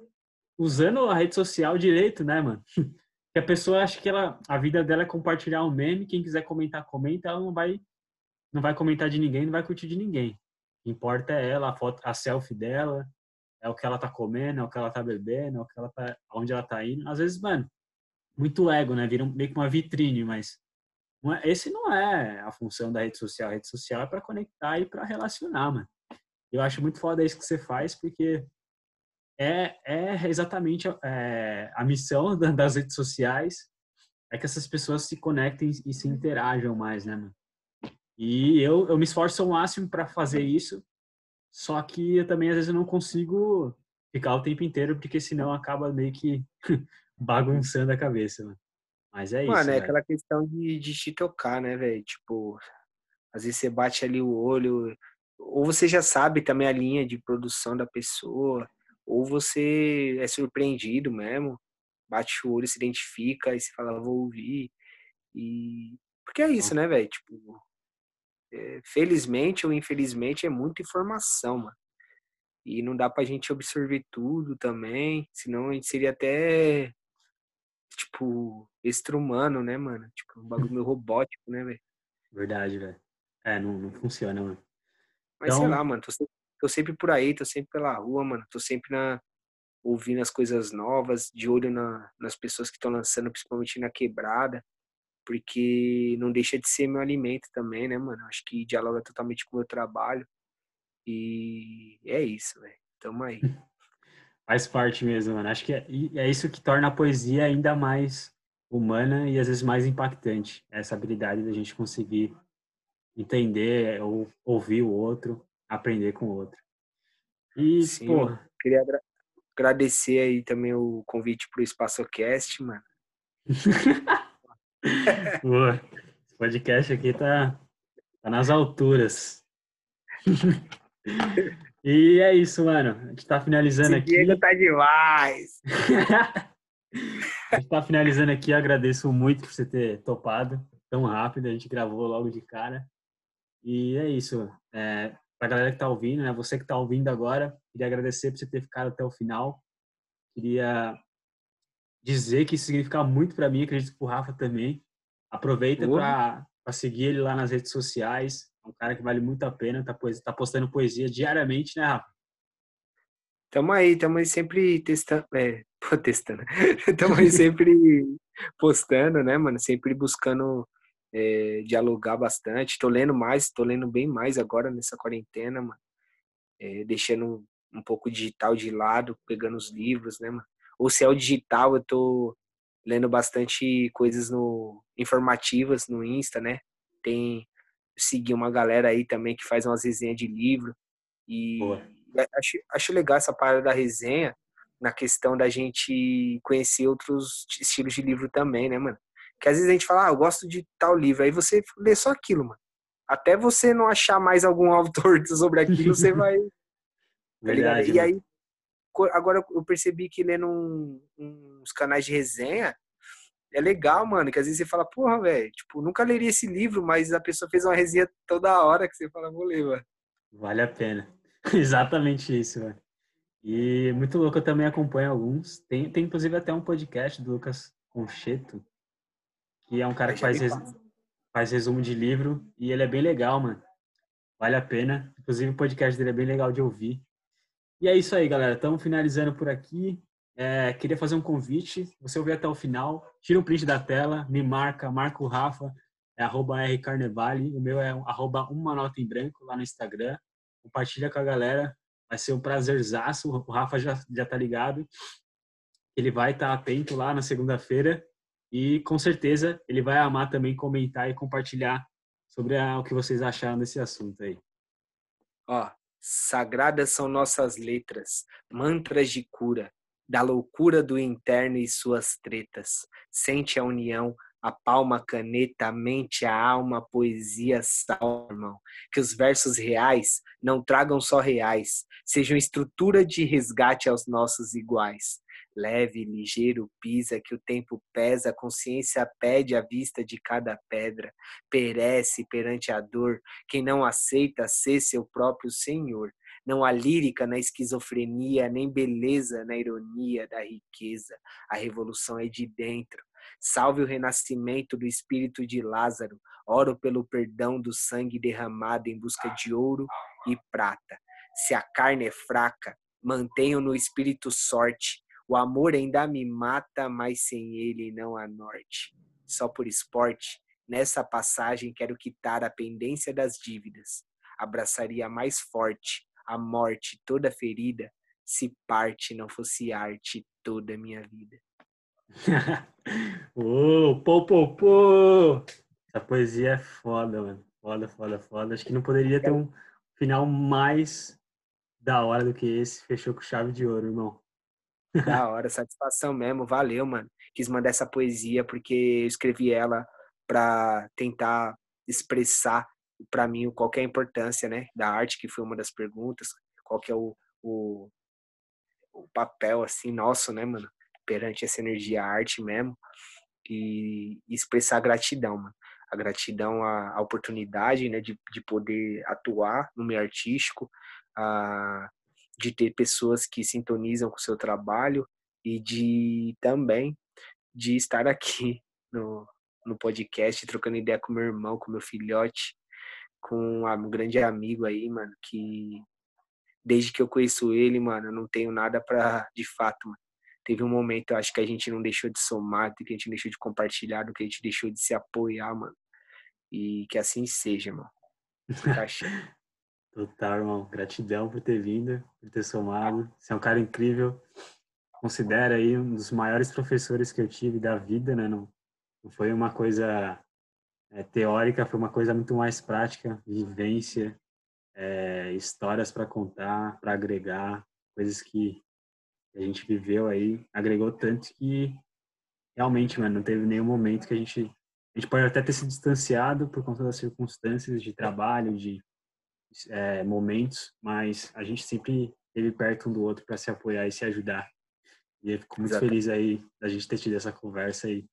usando a rede social direito, né, mano? Que a pessoa acha que ela, a vida dela é compartilhar um meme, quem quiser comentar, comenta, ela não vai não vai comentar de ninguém, não vai curtir de ninguém. O que importa é ela, a foto, a selfie dela, é o que ela tá comendo, é o que ela tá bebendo, é o que ela tá, onde ela tá indo. Às vezes, mano, muito ego, né? Vira meio que uma vitrine, mas é, esse não é a função da rede social. A rede social é para conectar e para relacionar, mano. Eu acho muito foda isso que você faz, porque é, é exatamente é, a missão das redes sociais é que essas pessoas se conectem e se interajam mais, né, mano? E eu, eu me esforço ao máximo para fazer isso, só que eu também às vezes não consigo ficar o tempo inteiro, porque senão acaba meio que bagunçando a cabeça, mano. Mas é isso. Mano, é aquela questão de, de te tocar, né, velho? Tipo, às vezes você bate ali o olho, ou você já sabe também a linha de produção da pessoa, ou você é surpreendido mesmo, bate o olho, se identifica e se fala, vou ouvir. E. Porque é isso, né, velho? Tipo, é, felizmente ou infelizmente é muita informação, mano. E não dá pra gente absorver tudo também, senão a gente seria até, tipo, extra-humano, né, mano? Tipo, um bagulho meio robótico, né, velho? Verdade, velho. É, não, não funciona, mano. Mas então... sei lá, mano, tô sempre, tô sempre por aí, tô sempre pela rua, mano, tô sempre na, ouvindo as coisas novas, de olho na, nas pessoas que estão lançando, principalmente na quebrada, porque não deixa de ser meu alimento também, né, mano? Acho que dialoga totalmente com o meu trabalho. E é isso, velho. Tamo aí. Faz parte mesmo, mano. Acho que é, é isso que torna a poesia ainda mais humana e às vezes mais impactante. Essa habilidade da gente conseguir entender ou ouvir o outro, aprender com o outro. E, Sim, pô, queria agradecer aí também o convite pro EspaçoCast, mano. Boa. Esse podcast aqui tá, tá nas alturas. e é isso, mano. A gente tá finalizando Esse aqui. Diego tá demais. a gente tá finalizando aqui. Agradeço muito por você ter topado tão rápido. A gente gravou logo de cara. E é isso. É, para a galera que está ouvindo, né? Você que está ouvindo agora, queria agradecer por você ter ficado até o final. Queria dizer que isso significa muito para mim, acredito que o Rafa também. Aproveita para seguir ele lá nas redes sociais. É um cara que vale muito a pena, tá, tá postando poesia diariamente, né, Rafa? Tamo aí, tamo aí sempre testando, é, testando. tamo aí sempre postando, né, mano? Sempre buscando é, dialogar bastante. Tô lendo mais, tô lendo bem mais agora nessa quarentena, mano. É, deixando um pouco digital de lado, pegando os livros, né, mano? Ou se é o digital, eu tô lendo bastante coisas no informativas no Insta, né? Tem seguir uma galera aí também que faz umas resenhas de livro e acho, acho legal essa parada da resenha na questão da gente conhecer outros estilos de livro também, né, mano? Que às vezes a gente fala, ah, eu gosto de tal livro. Aí você lê só aquilo, mano. Até você não achar mais algum autor sobre aquilo, você vai. Tá Verdade, e aí, agora eu percebi que lendo um, uns canais de resenha é legal, mano. Que às vezes você fala, porra, velho, tipo, nunca leria esse livro, mas a pessoa fez uma resenha toda hora que você fala, vou ler, mano. Vale a pena. Exatamente isso, velho. E muito louco, eu também acompanho alguns. Tem, tem inclusive até um podcast do Lucas Concheto, que é um cara que faz, res... faz resumo de livro e ele é bem legal, mano. Vale a pena. Inclusive o podcast dele é bem legal de ouvir. E é isso aí, galera. Estamos finalizando por aqui. É, queria fazer um convite. Você ouvir até o final, tira um print da tela, me marca, marca o Rafa, é arroba rcarnevale. O meu é arroba uma nota em branco lá no Instagram. Compartilha com a galera. Vai ser um prazerzaço. O Rafa já, já tá ligado. Ele vai estar tá atento lá na segunda-feira e com certeza ele vai amar também comentar e compartilhar sobre a, o que vocês acharam desse assunto aí. Ó, sagradas são nossas letras, mantras de cura, da loucura do interno e suas tretas. Sente a união, a palma, a caneta, a mente, a alma, a poesia, sal, irmão. Que os versos reais não tragam só reais, sejam estrutura de resgate aos nossos iguais leve, ligeiro, pisa, que o tempo pesa, a consciência pede a vista de cada pedra, perece perante a dor, quem não aceita ser seu próprio senhor. Não há lírica na esquizofrenia, nem beleza na ironia da riqueza. A revolução é de dentro. Salve o renascimento do espírito de Lázaro. Oro pelo perdão do sangue derramado em busca de ouro e prata. Se a carne é fraca, mantenho no espírito sorte o amor ainda me mata, mas sem ele não há norte. Só por esporte, nessa passagem quero quitar a pendência das dívidas. Abraçaria mais forte a morte toda ferida, se parte não fosse arte toda a minha vida. Ô, pô, pô, pô! Essa poesia é foda, mano. Foda, foda, foda. Acho que não poderia ter um final mais da hora do que esse. Fechou com chave de ouro, irmão. Da hora, satisfação mesmo. Valeu, mano. Quis mandar essa poesia porque eu escrevi ela para tentar expressar para mim qual é a importância, né, da arte, que foi uma das perguntas. Qual que é o, o, o papel, assim, nosso, né, mano, perante essa energia arte mesmo. E, e expressar gratidão, mano a gratidão à, à oportunidade né, de, de poder atuar no meio artístico, a, de ter pessoas que sintonizam com o seu trabalho e de também de estar aqui no, no podcast, trocando ideia com meu irmão, com meu filhote, com um grande amigo aí, mano, que desde que eu conheço ele, mano, eu não tenho nada para de fato, mano. Teve um momento, eu acho que a gente não deixou de somar, que a gente deixou de compartilhar, do que a gente deixou de se apoiar, mano. E que assim seja, mano. Total, irmão. Gratidão por ter vindo, por ter somado. Você é um cara incrível. Considera aí um dos maiores professores que eu tive da vida, né? Não, não foi uma coisa é, teórica, foi uma coisa muito mais prática, vivência, é, histórias para contar, para agregar, coisas que a gente viveu aí, agregou tanto que realmente, mano, não teve nenhum momento que a gente a gente pode até ter se distanciado por conta das circunstâncias de trabalho, de é, momentos, mas a gente sempre esteve perto um do outro para se apoiar e se ajudar. E eu fico muito Exato. feliz aí da gente ter tido essa conversa e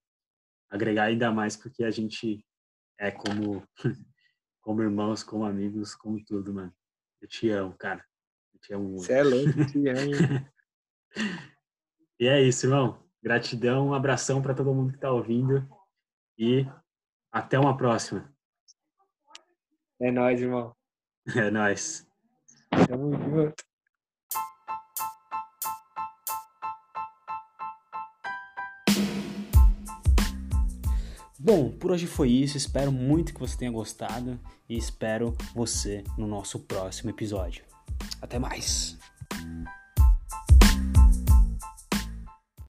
agregar ainda mais porque a gente é como como irmãos, como amigos, como tudo, mano. Eu te amo, cara. Eu te amo muito. Você é louco, te amo. e é isso, irmão. Gratidão, um abração para todo mundo que está ouvindo e até uma próxima. É nóis, irmão. É nóis. Tamo junto. Bom, por hoje foi isso. Espero muito que você tenha gostado e espero você no nosso próximo episódio. Até mais!